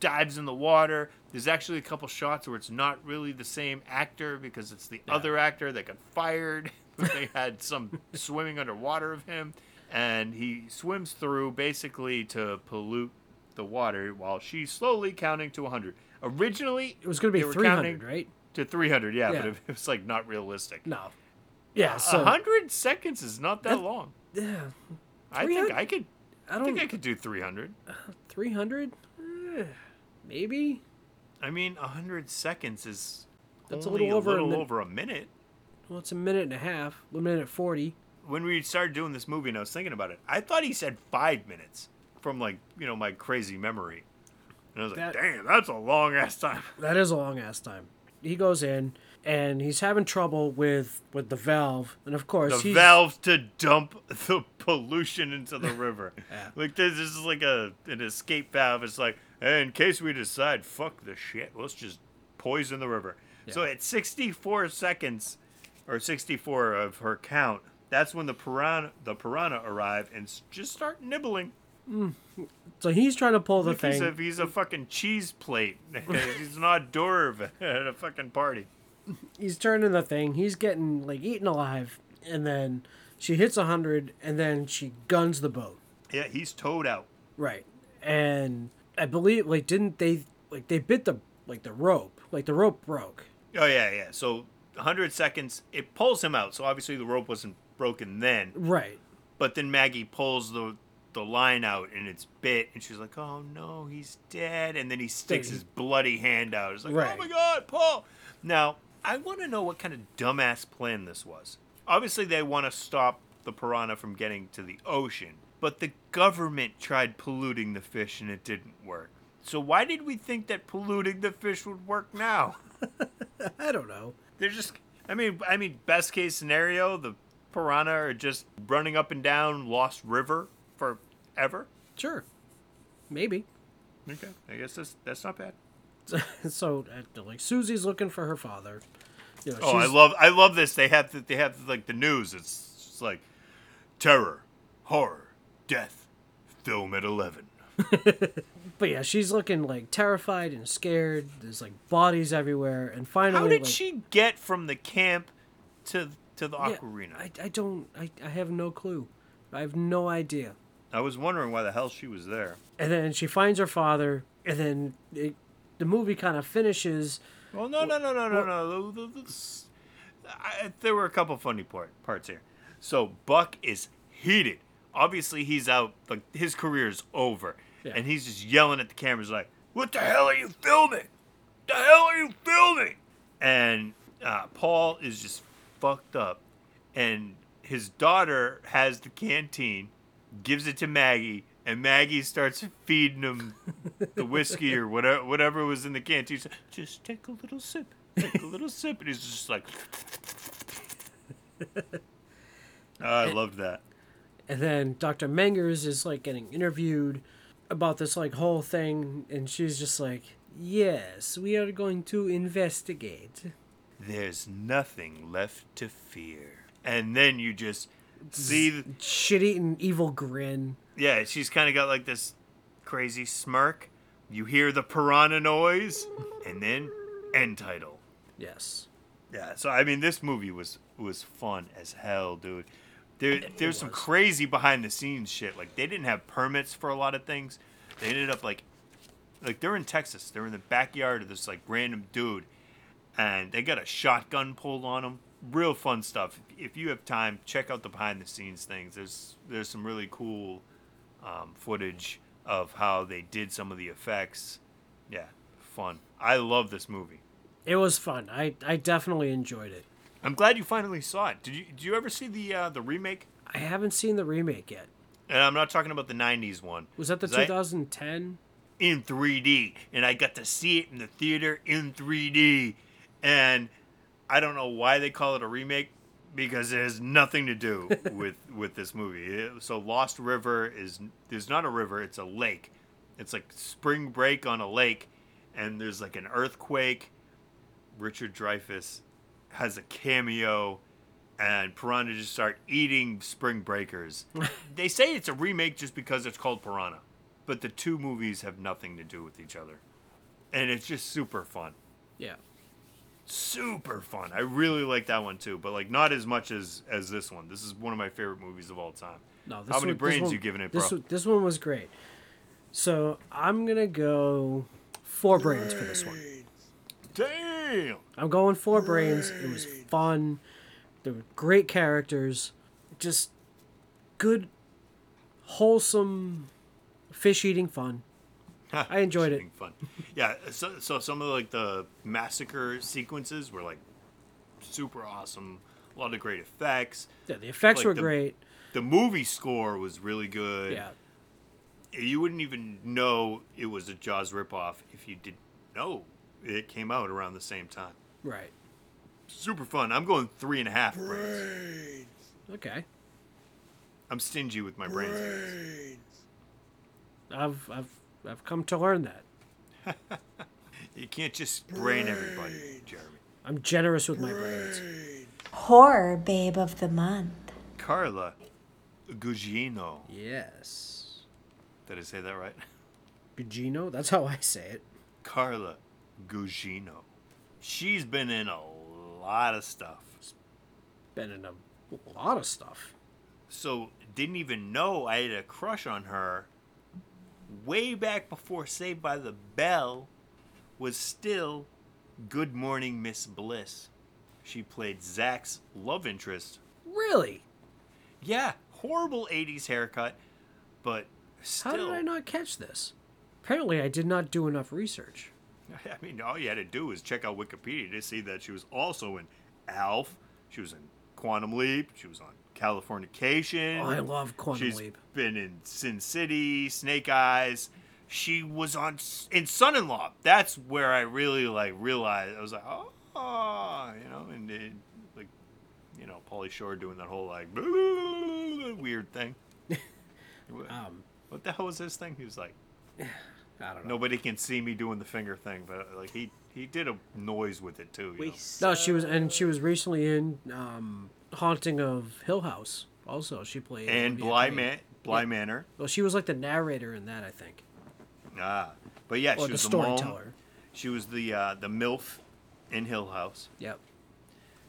dives in the water. There's actually a couple shots where it's not really the same actor because it's the other actor that got fired. they had some swimming underwater of him, and he swims through basically to pollute the water while she's slowly counting to 100. Originally, it was going to be 300, counting right? To 300, yeah, Yeah. but it, it was like not realistic. No. Yeah, A so 100 seconds is not that That- long. yeah, I think I could. I I don't think I could do 300. 300? Eh, maybe. I mean, 100 seconds is That's a only little over a little min- over a minute. Well, it's a minute and a half. A minute 40. When we started doing this movie and I was thinking about it, I thought he said five minutes from like, you know, my crazy memory. And I was like, damn, that's a long ass time. That is a long ass time. He goes in and he's having trouble with with the valve, and of course The he's valve to dump the pollution into the river. Yeah. Like this, this is like a an escape valve. It's like, hey, in case we decide, fuck the shit, let's just poison the river. So Yeah. at 64 seconds, or 64 of her count, that's when the piranha the piranha arrive and just start nibbling. Mm. so he's trying to pull the Like he's thing. a, he's a fucking cheese plate. he's an hors d'oeuvre at a fucking party. He's turning the thing. He's getting like eaten alive, and then she hits a hundred, and then she guns the boat. Yeah, he's towed out. Right, and I believe like didn't they like they bit the like the rope like the rope broke. Oh yeah, yeah. So 100 seconds, it pulls him out. So obviously the rope wasn't broken then. Right. But then Maggie pulls the the line out and it's bit, and she's like, "Oh no, he's dead!" And then he sticks his bloody hand out. It's like, oh Right. "Oh my god, Paul!" Now I want to know what kind of dumbass plan this was. Obviously, they want to stop the piranha from getting to the ocean, but the government tried polluting the fish and it didn't work. So why did we think that polluting the fish would work now? I don't know. They're just. I mean, I mean, best case scenario, the piranha are just running up and down Lost River forever. Sure. Maybe. Okay, I guess that's that's not bad. so uh, like Susie's looking for her father. You know, Oh, I love I love this. They have the, they have like the news. It's just like terror, horror, death, film at eleven. But yeah, she's looking like terrified and scared. There's like bodies everywhere, and finally, How did like, she get from the camp to to the Yeah, Aquarena? I, I don't. I, I have no clue. I have no idea. I was wondering why the hell she was there. And then she finds her father, and then it, the movie kind of finishes. Well, no, no, no, no, no, no. The- the- the- I, there were a couple funny part, parts here. So Buck is heated. Obviously, he's out. Like his career is over, Yeah. and he's just yelling at the cameras like, "What the hell are you filming? The hell are you filming?" And uh, Paul is just fucked up, and his daughter has the canteen, gives it to Maggie, and Maggie starts feeding him the whiskey or whatever whatever was in the canteen. Like, just take a little sip, take a little sip, and he's just like. Oh, I loved that. And then Dr. Mengers is like getting interviewed about this like whole thing, and she's just like, "Yes, we are going to investigate." There's nothing left to fear. And then you just see, the, Shit-eating evil grin. yeah, she's kind of got like this crazy smirk. You hear the piranha noise, and then end title. Yes. Yeah, so I mean, this movie was was fun as hell, dude. There, there's some crazy behind the scenes shit. Like they didn't have permits for a lot of things. They ended up like, like they're in Texas. They're in the backyard of this like random dude, and they got a shotgun pulled on them. Real fun stuff. If you have time, check out the behind the scenes things. There's there's some really cool um, footage of how they did some of the effects. Yeah, fun. I love this movie. It was fun. I I definitely enjoyed it. I'm glad you finally saw it. Did you did you ever see the uh, the remake? I haven't seen the remake yet. And I'm not talking about the '90s one. Was that the 2010? in 3D, and I got to see it in the theater in 3D. And I don't know why they call it a remake because it has nothing to do with with this movie. So Lost River is there's not a river; it's a lake. It's like spring break on a lake, and there's like an earthquake. Richard Dreyfuss has a cameo, and Piranha just start eating spring breakers. they say it's a remake just because it's called Piranha, but the two movies have nothing to do with each other, and it's just super fun. Yeah. Super fun. I really like that one too, but like not as much as as this one. This is one of my favorite movies of all time. No, this How many one- this brains one- you giving it, this bro? one- This one was great. So I'm gonna go four brains for this one. Damn. I'm going four brains. It was fun. There were great characters. Just good, wholesome, fish eating fun. I enjoyed it. Fun. Yeah. So, so some of like the massacre sequences were like super awesome. A lot of great effects. Yeah, the effects Like were the- great. The movie score was really good. Yeah. You wouldn't even know it was a Jaws ripoff if you didn't know it came out around the same time. Right. Super fun. I'm going three and a half brains. Okay. I'm stingy with my brains. I've I've I've come to learn that. You can't just brain everybody, Jeremy. I'm generous with my brains. Horror Babe of the Month. Carla Gugino. Yes. Did I say that right? Gugino? That's how I say it. Carla Gugino. She's been in a lot of stuff. Been in a lot of stuff. So didn't even know I had a crush on her way back before Saved by the Bell was still Good Morning Miss Bliss. She played Zach's love interest. Really? Yeah, horrible 80s haircut, but How did I not catch this? Apparently, I did not do enough research. I mean, all you had to do was check out Wikipedia to see that she was also in Alf. She was in Quantum Leap. She was on Californication. Oh, I love Quantum She's Leap. been in Sin City, Snake Eyes. She was on in Son-in-Law. That's where I really like realized. I was like, oh, you know, and it, like, you know, Pauly Shore doing that whole like weird thing. Um, What the hell was this thing? He was like, I don't know. nobody can see me doing the finger thing, but like he he did a noise with it too. You know? No, she was, and she was recently in um, Haunting of Hill House. Also, she played And Olivia Bly Queen. Man, Bly Manor. Well, she was like the narrator in that, I think, Ah, but yeah, or she the was the mom. storyteller. She was the uh, the milf in Hill House. Yep.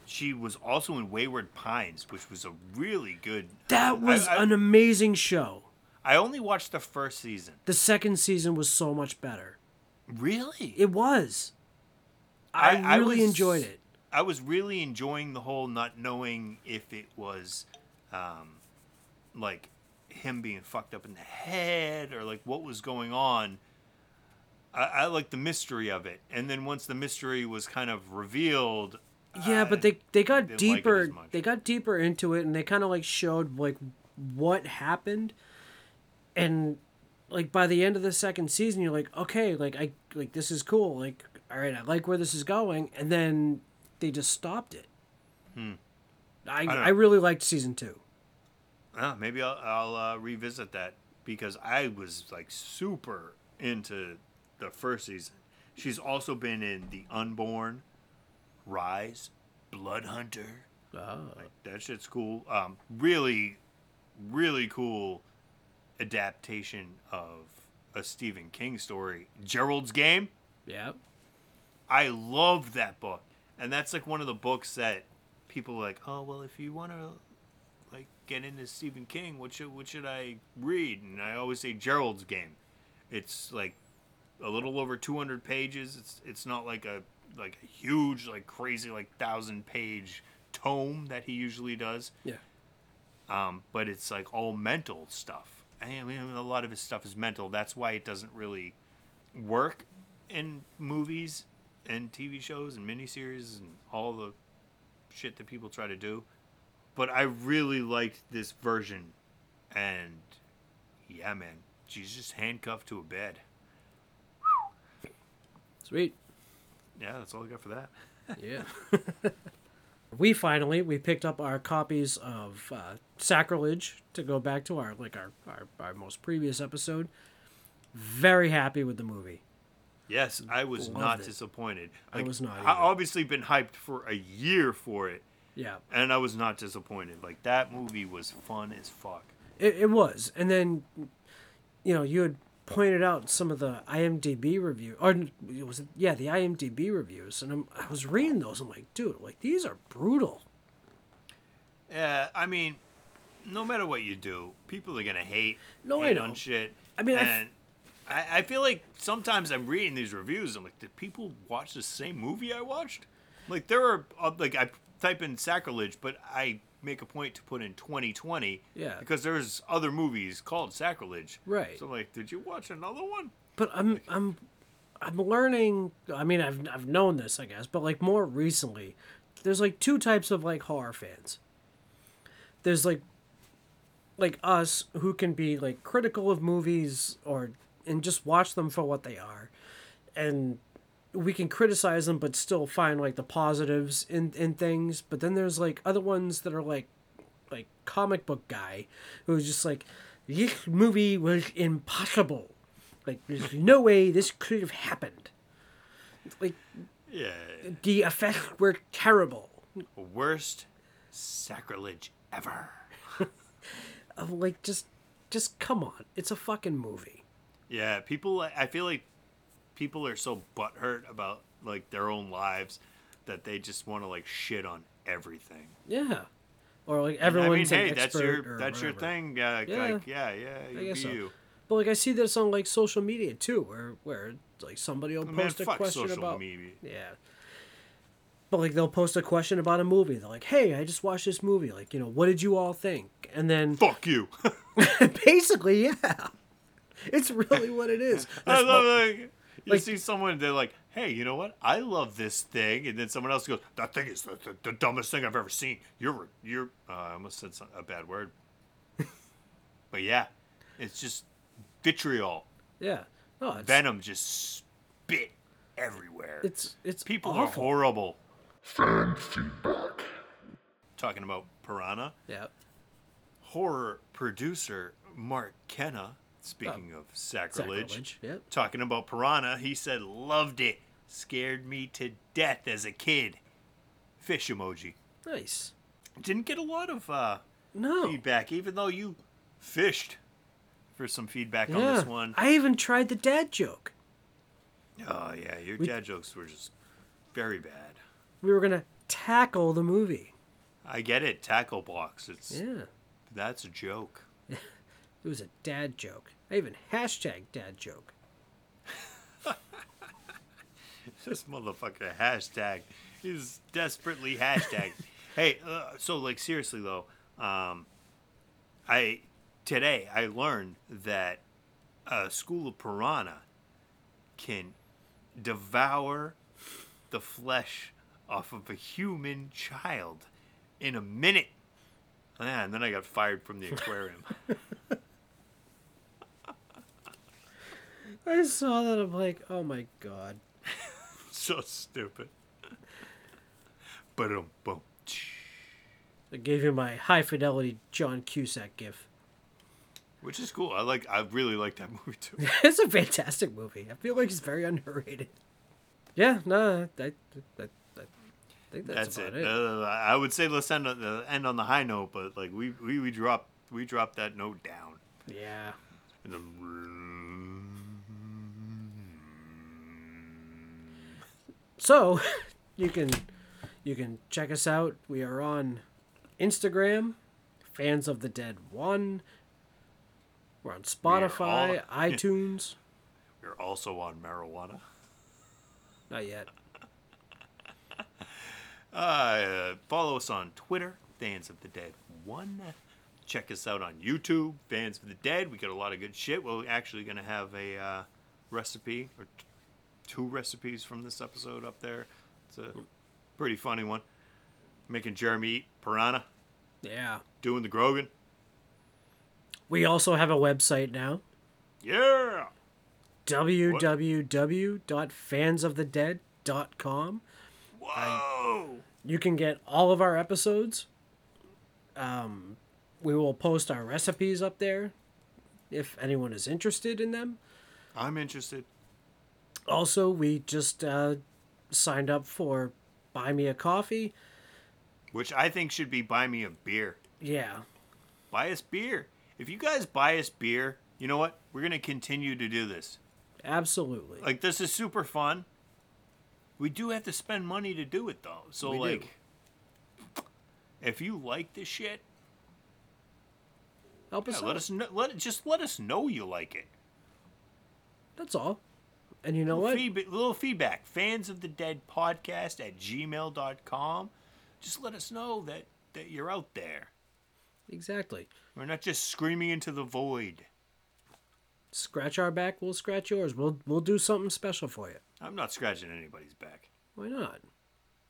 She was also in Wayward Pines, which was a really good. That was I, I, an amazing show. I only watched the first season. The second season was so much better. Really? It was. I, I- I really was- enjoyed it. I was really enjoying the whole not knowing if it was, um, like him being fucked up in the head or like what was going on. I, I like the mystery of it, and then once the mystery was kind of revealed, Yeah, but they they got didn't like deeper. they got deeper into it, and they kind of like showed like what happened, and like by the end of the second season, you're like, okay, like I like this is cool. Like, all right, I like where this is going, and then they just stopped it. hmm. I I, don't- really liked season two. uh, maybe I'll, I'll uh, revisit that because I was like super into the first season. She's also been in The Unborn, Rise, Blood Hunter. Oh. Like that shit's cool. Um, really, really cool adaptation of a Stephen King story, Gerald's Game. Yeah. I love that book, and that's like one of the books that people are like, oh well, if you want to like get into Stephen King. What should what should I read? And I always say Gerald's Game. It's like a little over 200 pages. It's it's not like a like a huge like crazy like thousand page tome that he usually does. Yeah. Um, but it's like all mental stuff. I mean, a lot of his stuff is mental. That's why it doesn't really work in movies and TV shows and miniseries and all the shit that people try to do. But I really liked this version, and yeah, man, she's just handcuffed to a bed. Sweet. Yeah, that's all I got for that. Yeah. we finally we picked up our copies of uh, Sacrilege to go back to our like our, our our most previous episode. Very happy with the movie. Yes, I was Loved not it. disappointed. I was not I obviously been hyped for a year for it, Yeah. and I was not disappointed. Like that movie was fun as fuck. It, it was, and then, you know, you had pointed out some of the IMDb review, or was it yeah, the IMDb reviews, and I'm, I was reading those. I'm like, dude, like these are brutal. Yeah, I mean, no matter what you do, people are gonna hate. No, I hate know. on shit. I mean, and I, I feel like sometimes I'm reading these reviews. I'm like, did people watch the same movie I watched? Like there are uh, like I type in sacrilege, but I make a point to put in 2020. Yeah. Because there's other movies called sacrilege. Right. So I'm like, did you watch another one? But I'm I'm I'm learning. I mean, I've I've known this, I guess, but like more recently, there's like two types of like horror fans. There's like like us who can be like critical of movies or and just watch them for what they are, and we can criticize them but still find like the positives in in things. But then there's like other ones that are like like comic book guy who's just like this movie was impossible like there's no way this could have happened like Yeah. the effects were terrible Worst sacrilege ever. Like just just come on it's a fucking movie Yeah, people. I feel like people are so butthurt about like their own lives that they just want to like shit on everything. yeah or like I mean, everyone's hey, that's your that's your thing. Yeah, Yeah. like, yeah, yeah. I guess so. you. but like i see this on like social media too where where like somebody will post a fuck question social about media. Yeah. But like they'll post a question about a movie. They're like, "Hey, I just watched this movie. Like, you know, what did you all think?" And then Fuck you. basically, yeah, it's really what it is. I love what- like you like- see someone they're like, "Hey, you know what? I love this thing," and then someone else goes, "That thing is the, the, the dumbest thing I've ever seen." You're you're. Uh, I almost said some, a bad word, but yeah, it's just vitriol, yeah, no, it's, venom, just spit everywhere. it's it's People are horrible. Fan feedback. Talking about Piranha, Yeah, horror producer Mark Kenna. Speaking of sacrilege, sacrilege. Yep. talking about Piranha, he said, loved it. Scared me to death as a kid. Fish emoji. Nice. Didn't get a lot of uh, No. feedback, even though you fished for some feedback on this one. I even tried the dad joke. Oh, yeah, your We- dad jokes were just very bad. We were gonna tackle the movie. I get it, tackle blocks. It's Yeah. That's a joke. It was a dad joke. I even hashtag dad joke. This motherfucker hashtag is desperately hashtag. hey, uh, so like seriously though, um, I today I learned that a school of piranha can devour the flesh off of a human child in a minute. Yeah, and then I got fired from the aquarium. I saw that. I'm like, oh my god. so stupid. Boom. I gave you my high fidelity John Cusack gif. Which is cool. I like. I really like that movie too. it's a fantastic movie. I feel like it's very underrated. Yeah, no, I, I, I, I think that's, That's, about it. it. Uh, I would say let's end on the end on the high note, but like we we we dropped we dropped that note down. yeah. And then- So, you can you can check us out. We are on Instagram, Fans of the Dead 1. We're on Spotify, all- iTunes. We're also on marijuana. Not yet. Uh, follow us on Twitter, Fans of the Dead One. Check us out on YouTube, Fans of the Dead. We got a lot of good shit. We're actually gonna have a uh, recipe or t- two recipes from this episode up there. It's a pretty funny one. Making Jeremy eat piranha, Yeah. doing the Grogan. We also have a website now. Yeah. www.fansofthedead.com. Whoa. You can get all of our episodes. Um, we will post our recipes up there if anyone is interested in them. I'm interested. Also, we just uh, signed up for Buy Me a Coffee. Which I think should be buy me a beer. Yeah. Buy us beer. If you guys buy us beer, you know what? We're gonna continue to do this. Absolutely. Like this is super fun. We do have to spend money to do it though. So We do. like if you like this shit, Help yeah, us let us know let just let us know you like it. That's all. And you know what? Feedback, little feedback. Fans of the Dead podcast at gmail.com. Just let us know that, that you're out there. Exactly. We're not just screaming into the void. Scratch our back, we'll scratch yours. We'll we'll do something special for you. I'm not scratching anybody's back. Why not?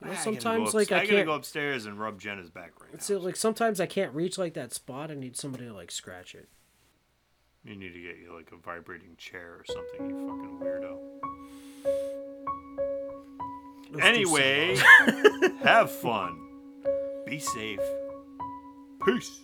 You know, I sometimes like I I gotta can't. go upstairs and rub Jenna's back right now. So like sometimes I can't reach like that spot. I need somebody to like scratch it. You need to get you like a vibrating chair or something, you fucking weirdo. Let's Anyway, have fun. Be safe. Peace.